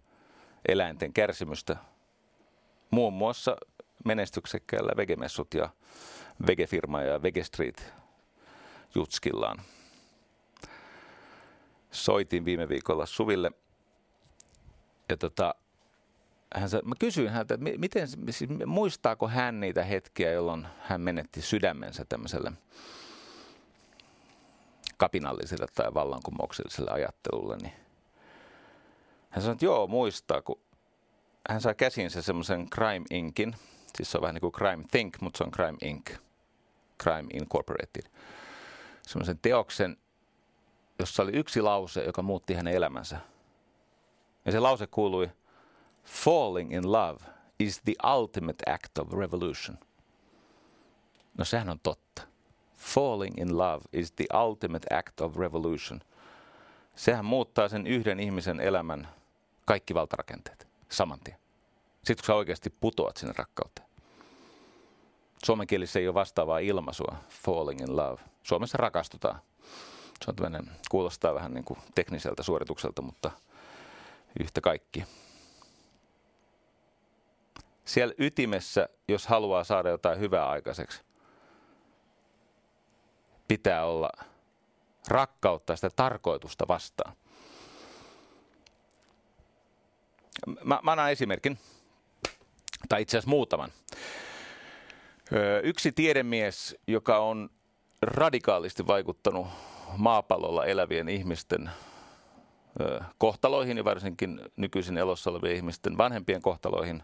eläinten kärsimystä muun muassa menestyksekkäällä vegemessut ja vegefirma ja vegestreet jutskillaan. Soitin viime viikolla Suville ja tota, hän, mä kysyin häntä, että miten, siis muistaako hän niitä hetkiä, jolloin hän menetti sydämensä tämmöiselle kapinalliselle tai vallankumoukselliselle ajattelulle. Niin hän sanoi, että joo, muistaa, kun hän sai käsinsä semmoisen Crime Inkin, siis se on vähän niin kuin Crime Think, mutta se on Crime Inc., Crime Incorporated semmoisen teoksen, jossa oli yksi lause, joka muutti hänen elämänsä. Ja se lause kuului, Falling in love is the ultimate act of revolution. No sehän on totta. Falling in love is the ultimate act of revolution. Sehän muuttaa sen yhden ihmisen elämän kaikki valtarakenteet saman tien. Sitten kun sä oikeasti putoat sinne rakkauteen. Suomen kielissä ei ole vastaavaa ilmaisua, falling in love. Suomessa rakastutaan. Se on tämmöinen, kuulostaa vähän niin kuin tekniseltä suoritukselta, mutta yhtä kaikki. Siellä ytimessä, jos haluaa saada jotain hyvää aikaiseksi, pitää olla rakkautta, sitä tarkoitusta vastaan. Mä, mä annan esimerkin, tai itse asiassa muutaman. Yksi tiedemies, joka on radikaalisti vaikuttanut maapallolla elävien ihmisten kohtaloihin ja varsinkin nykyisin elossa olevien ihmisten vanhempien kohtaloihin,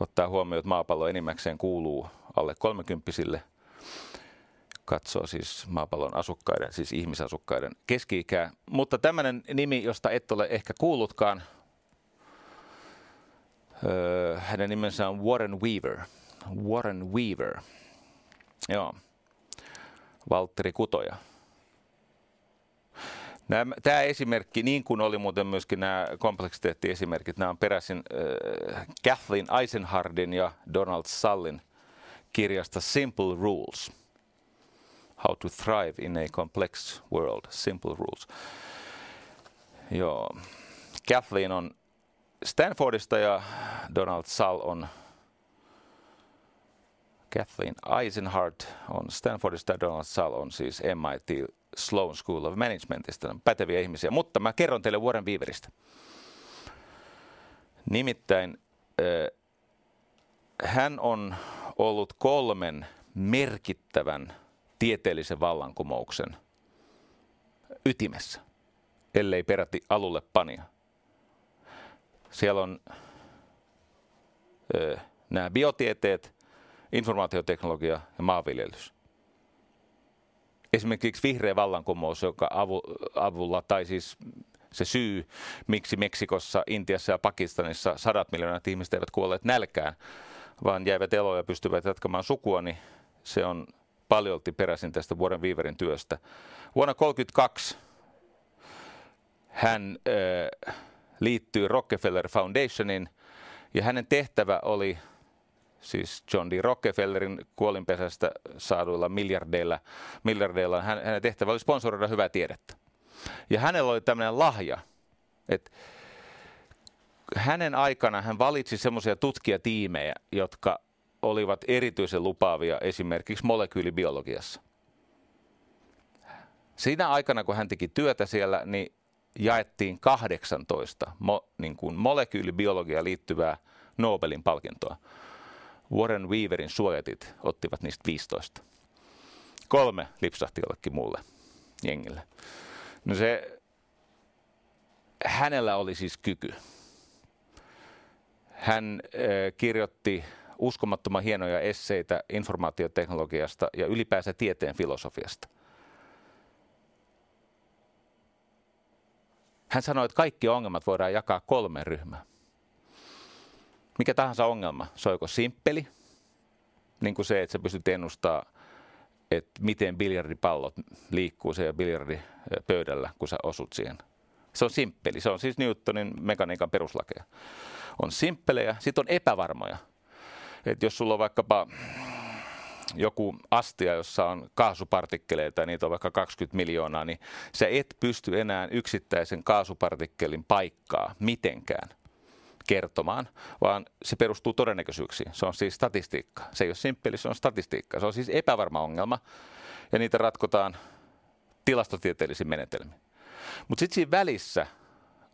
ottaa huomioon, että maapallo enimmäkseen kuuluu alle kolmekymppisille, katsoo siis maapallon asukkaiden, siis ihmisasukkaiden keski-ikää. Mutta tämmöinen nimi, josta et ole ehkä kuullutkaan, hänen nimensä on Warren Weaver. Warren Weaver. Joo. Valtteri Kutoja. Tämä esimerkki, niin kuin oli muuten myöskin nämä kompleksiteettiesimerkit, nämä on peräisin äh, Kathleen Eisenhardin ja Donald Sallin kirjasta Simple Rules. How to Thrive in a Complex World. Simple Rules. Joo. Kathleen on Stanfordista ja Donald Sall on Kathleen Eisenhart on Stanfordista ja Donald Sall on siis MIT Sloan School of Managementista, päteviä ihmisiä. Mutta mä kerron teille Warren Beaveristä. Nimittäin äh, hän on ollut kolmen merkittävän tieteellisen vallankumouksen ytimessä, ellei peräti alulle pania. Siellä on ö, nämä biotieteet, informaatioteknologia ja maanviljelys. Esimerkiksi vihreä vallankumous, joka avu, avulla, tai siis se syy, miksi Meksikossa, Intiassa ja Pakistanissa sadat miljoonat ihmiset eivät kuolleet nälkään, vaan jäivät eloon ja pystyvät jatkamaan sukua, niin se on paljolti peräisin tästä vuoden Viiverin työstä. Vuonna 1932 hän äh, liittyy Rockefeller Foundationin ja hänen tehtävä oli siis John D. Rockefellerin kuolinpesästä saaduilla miljardeilla, miljardeilla hänen tehtävä oli sponsoroida hyvää tiedettä. Ja hänellä oli tämmöinen lahja, että hänen aikana hän valitsi semmoisia tutkijatiimejä, jotka olivat erityisen lupaavia esimerkiksi molekyylibiologiassa. Siinä aikana, kun hän teki työtä siellä, niin jaettiin 18 mo, niin kuin molekyylibiologiaan liittyvää Nobelin palkintoa. Warren Weaverin suojatit ottivat niistä 15. Kolme lipsahti jollekin muulle jengille. No se, hänellä oli siis kyky. Hän äh, kirjoitti uskomattoman hienoja esseitä informaatioteknologiasta ja ylipäänsä tieteen filosofiasta. Hän sanoi, että kaikki ongelmat voidaan jakaa kolme ryhmään. Mikä tahansa ongelma, se on joko simppeli, niin kuin se, että sä pystyt ennustaa, että miten biljardipallot liikkuu siellä biljardipöydällä, kun sä osut siihen. Se on simppeli, se on siis Newtonin mekaniikan peruslakeja. On simppelejä, sitten on epävarmoja. Että jos sulla on vaikkapa joku astia, jossa on kaasupartikkeleita ja niitä on vaikka 20 miljoonaa, niin sä et pysty enää yksittäisen kaasupartikkelin paikkaa mitenkään kertomaan, vaan se perustuu todennäköisyyksiin. Se on siis statistiikka. Se ei ole simppeli, se on statistiikka. Se on siis epävarma ongelma ja niitä ratkotaan tilastotieteellisin menetelmin. Mutta sitten siinä välissä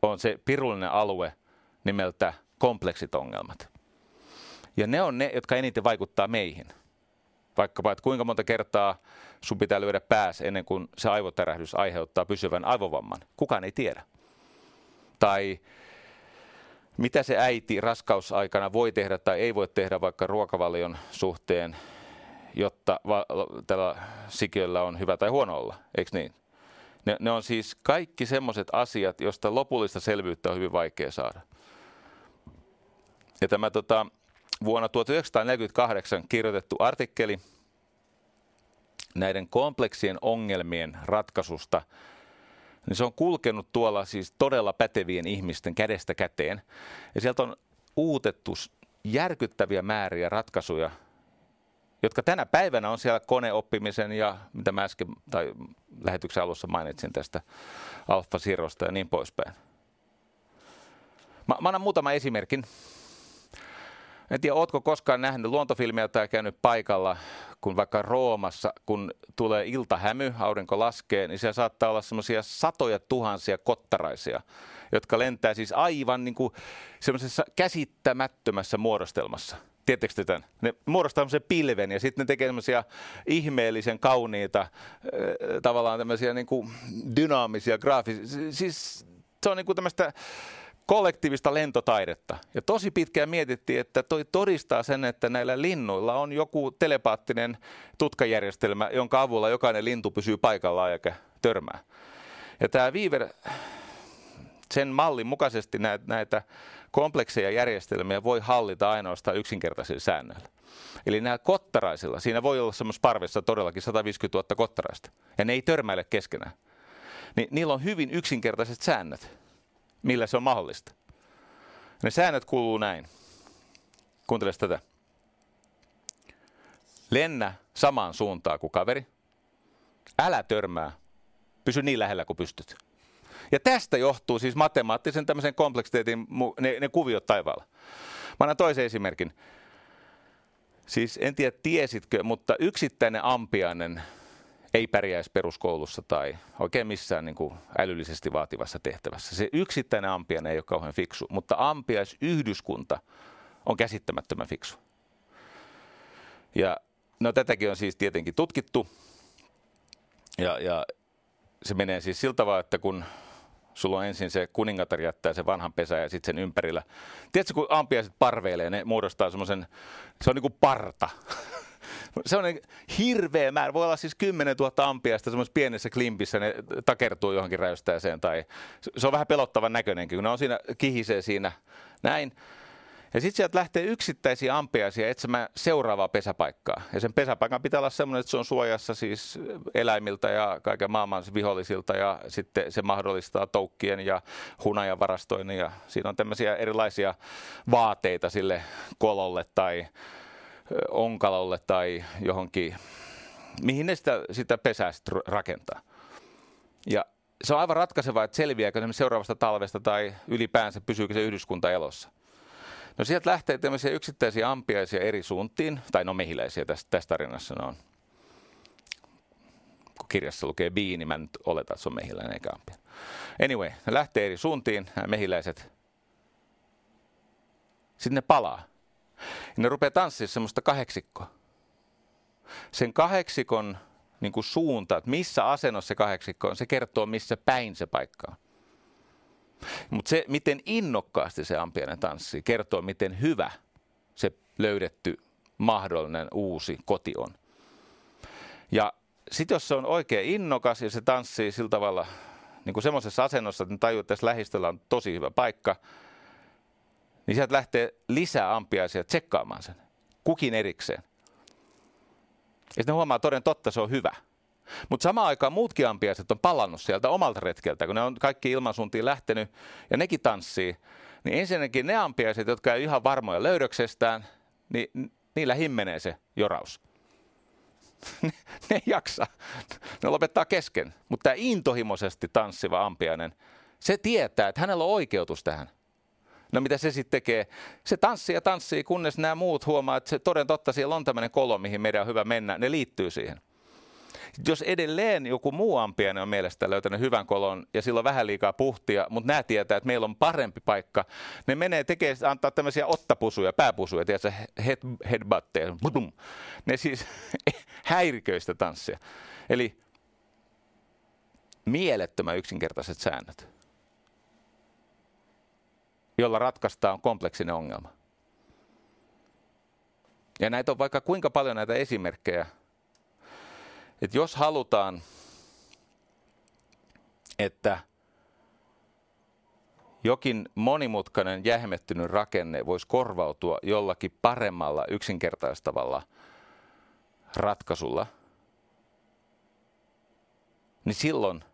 on se pirullinen alue nimeltä kompleksit ongelmat. Ja ne on ne, jotka eniten vaikuttaa meihin – Vaikkapa, että kuinka monta kertaa sun pitää lyödä pääs ennen kuin se aivotärähdys aiheuttaa pysyvän aivovamman. Kukaan ei tiedä. Tai mitä se äiti raskausaikana voi tehdä tai ei voi tehdä vaikka ruokavalion suhteen, jotta va- tällä sikiöllä on hyvä tai huono olla, eikö niin? Ne, ne on siis kaikki semmoiset asiat, joista lopullista selvyyttä on hyvin vaikea saada. Ja tämä tota, vuonna 1948 kirjoitettu artikkeli näiden kompleksien ongelmien ratkaisusta, niin se on kulkenut tuolla siis todella pätevien ihmisten kädestä käteen. Ja sieltä on uutettu järkyttäviä määriä ratkaisuja, jotka tänä päivänä on siellä koneoppimisen ja mitä mä äsken tai lähetyksen alussa mainitsin tästä Alfa ja niin poispäin. Mä, mä annan muutaman esimerkin en tiedä, ootko koskaan nähnyt luontofilmiä tai käynyt paikalla, kun vaikka Roomassa, kun tulee iltahämy, aurinko laskee, niin siellä saattaa olla semmoisia satoja tuhansia kottaraisia, jotka lentää siis aivan niin semmoisessa käsittämättömässä muodostelmassa. Tiedättekö te tämän? Ne muodostaa semmoisen pilven ja sitten ne tekee semmoisia ihmeellisen kauniita, tavallaan tämmöisiä niin dynaamisia, graafisia. Siis se on niin kuin tämmöistä kollektiivista lentotaidetta. Ja tosi pitkään mietittiin, että toi todistaa sen, että näillä linnuilla on joku telepaattinen tutkajärjestelmä, jonka avulla jokainen lintu pysyy paikallaan eikä törmää. Ja tämä Viiver, sen mallin mukaisesti näitä, komplekseja järjestelmiä voi hallita ainoastaan yksinkertaisilla säännöillä. Eli nämä kottaraisilla, siinä voi olla semmoisessa parvessa todellakin 150 000 kottaraista, ja ne ei törmäile keskenään. Niin niillä on hyvin yksinkertaiset säännöt millä se on mahdollista. Ne säännöt kuuluu näin. Kuuntele tätä. Lennä samaan suuntaan kuin kaveri. Älä törmää. Pysy niin lähellä kuin pystyt. Ja tästä johtuu siis matemaattisen tämmöisen kompleksiteetin ne, ne kuviot taivaalla. Mä annan toisen esimerkin. Siis en tiedä tiesitkö, mutta yksittäinen ampiainen ei pärjäisi peruskoulussa tai oikein missään niin kuin älyllisesti vaativassa tehtävässä. Se yksittäinen ampiainen ei ole kauhean fiksu, mutta ampiaisyhdyskunta on käsittämättömän fiksu. Ja no tätäkin on siis tietenkin tutkittu. Ja, ja se menee siis siltä tavalla, että kun sulla on ensin se kuningatar jättää sen vanhan pesä ja sitten sen ympärillä. Tiedätkö, kun ampiaiset parveilee, ne muodostaa semmoisen, se on niin kuin parta. *laughs* Se on hirveä määrä. Voi olla siis 10 000 ampiasta semmoisessa pienessä klimpissä, ne takertuu johonkin räystäiseen. Tai se on vähän pelottavan näköinenkin, kun ne on siinä, kihisee siinä näin. Ja sitten sieltä lähtee yksittäisiä ampiaisia etsimään seuraavaa pesäpaikkaa. Ja sen pesäpaikan pitää olla sellainen, että se on suojassa siis eläimiltä ja kaiken maailman vihollisilta. Ja sitten se mahdollistaa toukkien ja hunajan varastoinnin. Ja siinä on tämmöisiä erilaisia vaateita sille kololle tai onkalolle tai johonkin, mihin ne sitä, sitä pesää sitten rakentaa. Ja se on aivan ratkaisevaa, että selviääkö se seuraavasta talvesta tai ylipäänsä pysyykö se yhdyskunta elossa. No sieltä lähtee tämmöisiä yksittäisiä ampiaisia eri suuntiin, tai no mehiläisiä tässä, tässä tarinassa ne on. Kun kirjassa lukee bii, niin mä nyt oletan, että se on mehiläinen eikä ampia. Anyway, ne lähtee eri suuntiin, nämä mehiläiset. Sitten ne palaa. Ja ne rupeaa tanssimaan semmoista kahdeksikkoa. Sen kahdeksikon niin kuin suunta, että missä asennossa se kahdeksikko on, se kertoo, missä päin se paikka on. Mutta se, miten innokkaasti se ampiainen tanssii, kertoo, miten hyvä se löydetty mahdollinen uusi koti on. Ja sitten jos se on oikein innokas ja se tanssii sillä tavalla niin kuin semmoisessa asennossa, että ne tajuu, että tässä lähistöllä on tosi hyvä paikka, niin sieltä lähtee lisää ampiaisia tsekkaamaan sen, kukin erikseen. Ja sitten huomaa, toden totta se on hyvä. Mutta samaan aikaan muutkin ampiaiset on palannut sieltä omalta retkeltä, kun ne on kaikki ilmansuuntiin lähtenyt ja nekin tanssii. Niin ensinnäkin ne ampiaiset, jotka ei ihan varmoja löydöksestään, niin niillä himmenee se joraus. *laughs* ne ei jaksa. Ne lopettaa kesken. Mutta tämä intohimoisesti tanssiva ampiainen, se tietää, että hänellä on oikeutus tähän. No mitä se sitten tekee? Se tanssii ja tanssii, kunnes nämä muut huomaa, että se toden totta siellä on tämmöinen kolo, mihin meidän on hyvä mennä. Ne liittyy siihen. Jos edelleen joku muu ampiainen on mielestä löytänyt hyvän kolon ja sillä on vähän liikaa puhtia, mutta nämä tietää, että meillä on parempi paikka, ne menee tekee, antaa tämmöisiä ottapusuja, pääpusuja, tiedätkö, head, headbutteja, ne siis *laughs* häiriköistä tanssia. Eli mielettömän yksinkertaiset säännöt jolla ratkaistaan kompleksinen ongelma. Ja näitä on vaikka kuinka paljon näitä esimerkkejä, että jos halutaan, että jokin monimutkainen jähmettynyt rakenne voisi korvautua jollakin paremmalla yksinkertaistavalla ratkaisulla, niin silloin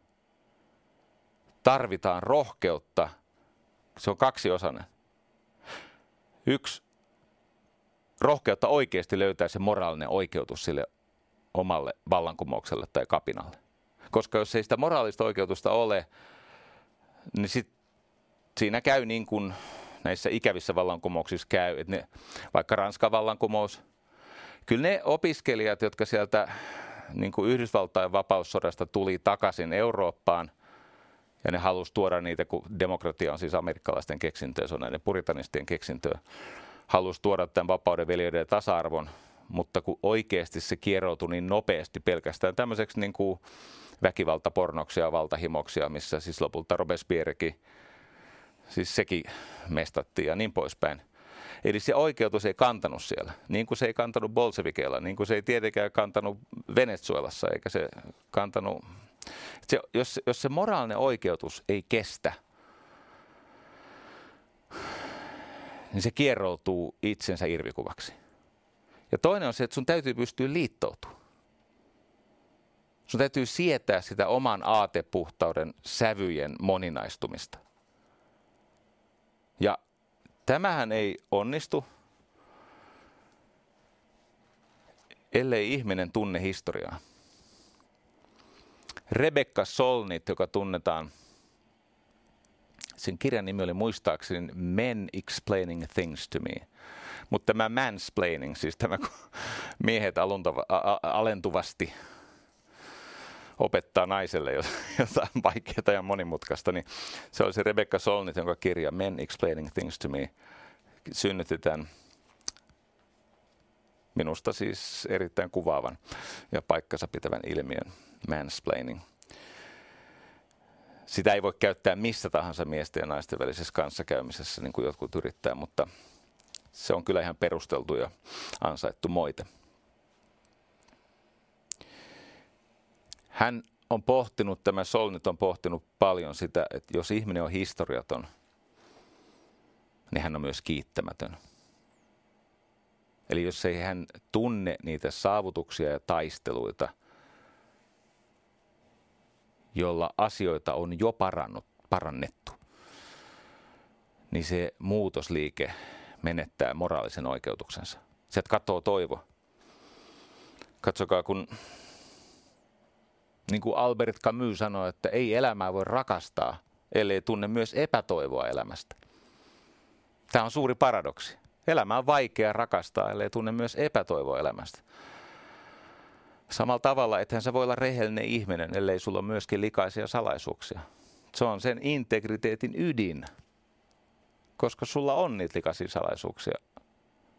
tarvitaan rohkeutta – se on kaksiosainen. Yksi, rohkeutta oikeasti löytää se moraalinen oikeutus sille omalle vallankumoukselle tai kapinalle. Koska jos ei sitä moraalista oikeutusta ole, niin sit siinä käy niin kuin näissä ikävissä vallankumouksissa käy, että ne, vaikka Ranskan vallankumous kyllä ne opiskelijat, jotka sieltä niin kuin Yhdysvaltain vapaussodasta tuli takaisin Eurooppaan, ja ne halusi tuoda niitä, kun demokratia on siis amerikkalaisten keksintöä, se on näiden puritanistien keksintöä, halusi tuoda tämän vapauden, veljeyden ja tasa-arvon, mutta kun oikeasti se kieroutui niin nopeasti pelkästään tämmöiseksi niin kuin väkivaltapornoksia ja valtahimoksia, missä siis lopulta Robespierrekin, siis sekin mestattiin ja niin poispäin. Eli se oikeutus ei kantanut siellä, niin kuin se ei kantanut Bolsevikeilla, niin kuin se ei tietenkään kantanut Venezuelassa, eikä se kantanut... Se, jos, jos se moraalinen oikeutus ei kestä, niin se kierroutuu itsensä irvikuvaksi. Ja toinen on se, että sun täytyy pystyä liittoutumaan. Sun täytyy sietää sitä oman aatepuhtauden sävyjen moninaistumista. Ja tämähän ei onnistu, ellei ihminen tunne historiaa. Rebecca Solnit, joka tunnetaan, sen kirjan nimi oli muistaakseni Men Explaining Things to Me. Mutta tämä mansplaining, siis tämä kun miehet aluntava, a, alentuvasti opettaa naiselle jotain vaikeaa ja monimutkaista, niin se oli se Rebecca Solnit, jonka kirja Men Explaining Things to Me synnytetään minusta siis erittäin kuvaavan ja paikkansa pitävän ilmiön mansplaining. Sitä ei voi käyttää missä tahansa miesten ja naisten välisessä kanssakäymisessä, niin kuin jotkut yrittää, mutta se on kyllä ihan perusteltu ja ansaittu moite. Hän on pohtinut, tämä Solnit on pohtinut paljon sitä, että jos ihminen on historiaton, niin hän on myös kiittämätön. Eli jos ei hän tunne niitä saavutuksia ja taisteluita, jolla asioita on jo parannut, parannettu, niin se muutosliike menettää moraalisen oikeutuksensa. Sieltä katoo toivo. Katsokaa, kun niin kuin Albert Camus sanoi, että ei elämää voi rakastaa, ellei tunne myös epätoivoa elämästä. Tämä on suuri paradoksi. Elämä on vaikea rakastaa, ellei tunne myös epätoivoa elämästä. Samalla tavalla, että sä voi olla rehellinen ihminen, ellei sulla ole myöskin likaisia salaisuuksia. Se on sen integriteetin ydin, koska sulla on niitä likaisia salaisuuksia.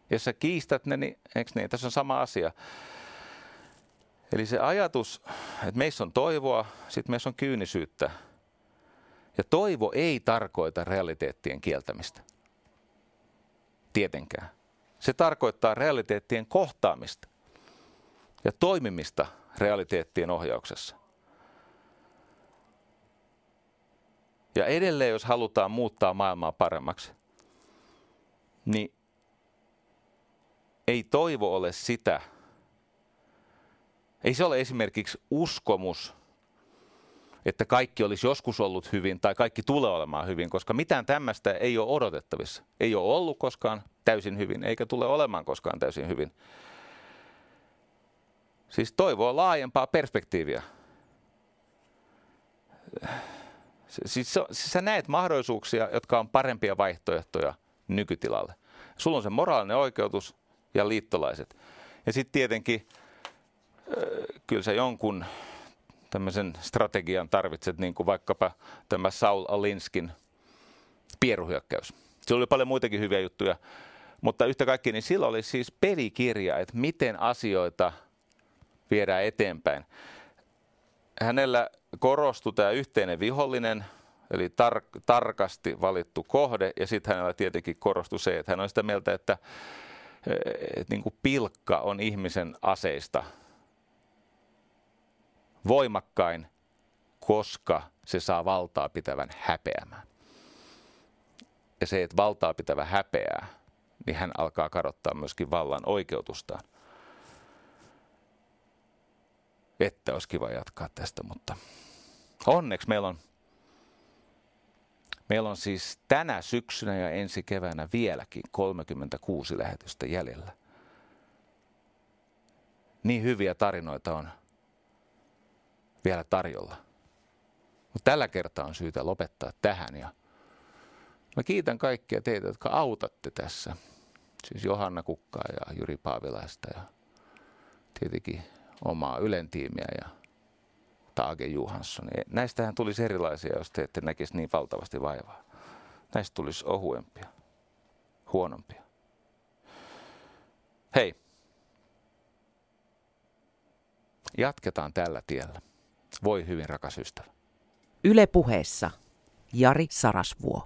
Jos sä kiistät ne, niin eikö niin? Tässä on sama asia. Eli se ajatus, että meissä on toivoa, sitten meissä on kyynisyyttä. Ja toivo ei tarkoita realiteettien kieltämistä. Tietenkään. Se tarkoittaa realiteettien kohtaamista ja toimimista realiteettien ohjauksessa. Ja edelleen, jos halutaan muuttaa maailmaa paremmaksi, niin ei toivo ole sitä, ei se ole esimerkiksi uskomus, että kaikki olisi joskus ollut hyvin tai kaikki tulee olemaan hyvin, koska mitään tämmöistä ei ole odotettavissa. Ei ole ollut koskaan täysin hyvin, eikä tule olemaan koskaan täysin hyvin. Siis toivoa laajempaa perspektiiviä. Siis, siis sä näet mahdollisuuksia, jotka on parempia vaihtoehtoja nykytilalle. Sulla on se moraalinen oikeutus ja liittolaiset. Ja sitten tietenkin kyllä sä jonkun tämmöisen strategian tarvitset, niin kuin vaikkapa tämä Saul Alinskin pieruhyökkäys. Sillä oli paljon muitakin hyviä juttuja, mutta yhtä kaikki, niin sillä oli siis pelikirja, että miten asioita viedään eteenpäin. Hänellä korostui tämä yhteinen vihollinen, eli tar- tarkasti valittu kohde, ja sitten hänellä tietenkin korostui se, että hän on sitä mieltä, että, että niin kuin pilkka on ihmisen aseista – voimakkain, koska se saa valtaa pitävän häpeämään. Ja se, että valtaa pitävä häpeää, niin hän alkaa kadottaa myöskin vallan oikeutustaan. Että olisi kiva jatkaa tästä, mutta onneksi meillä on, meillä on siis tänä syksynä ja ensi keväänä vieläkin 36 lähetystä jäljellä. Niin hyviä tarinoita on vielä tarjolla. Mutta tällä kertaa on syytä lopettaa tähän ja mä kiitän kaikkia teitä, jotka autatte tässä. Siis Johanna Kukkaa ja Jyri Paavilaista ja tietenkin omaa Ylen tiimiä ja Taage Johansson. Näistähän tulisi erilaisia, jos te ette näkisi niin valtavasti vaivaa. Näistä tulisi ohuempia, huonompia. Hei, jatketaan tällä tiellä. Voi hyvin, rakas ystävä. Yle puheessa Jari Sarasvuo.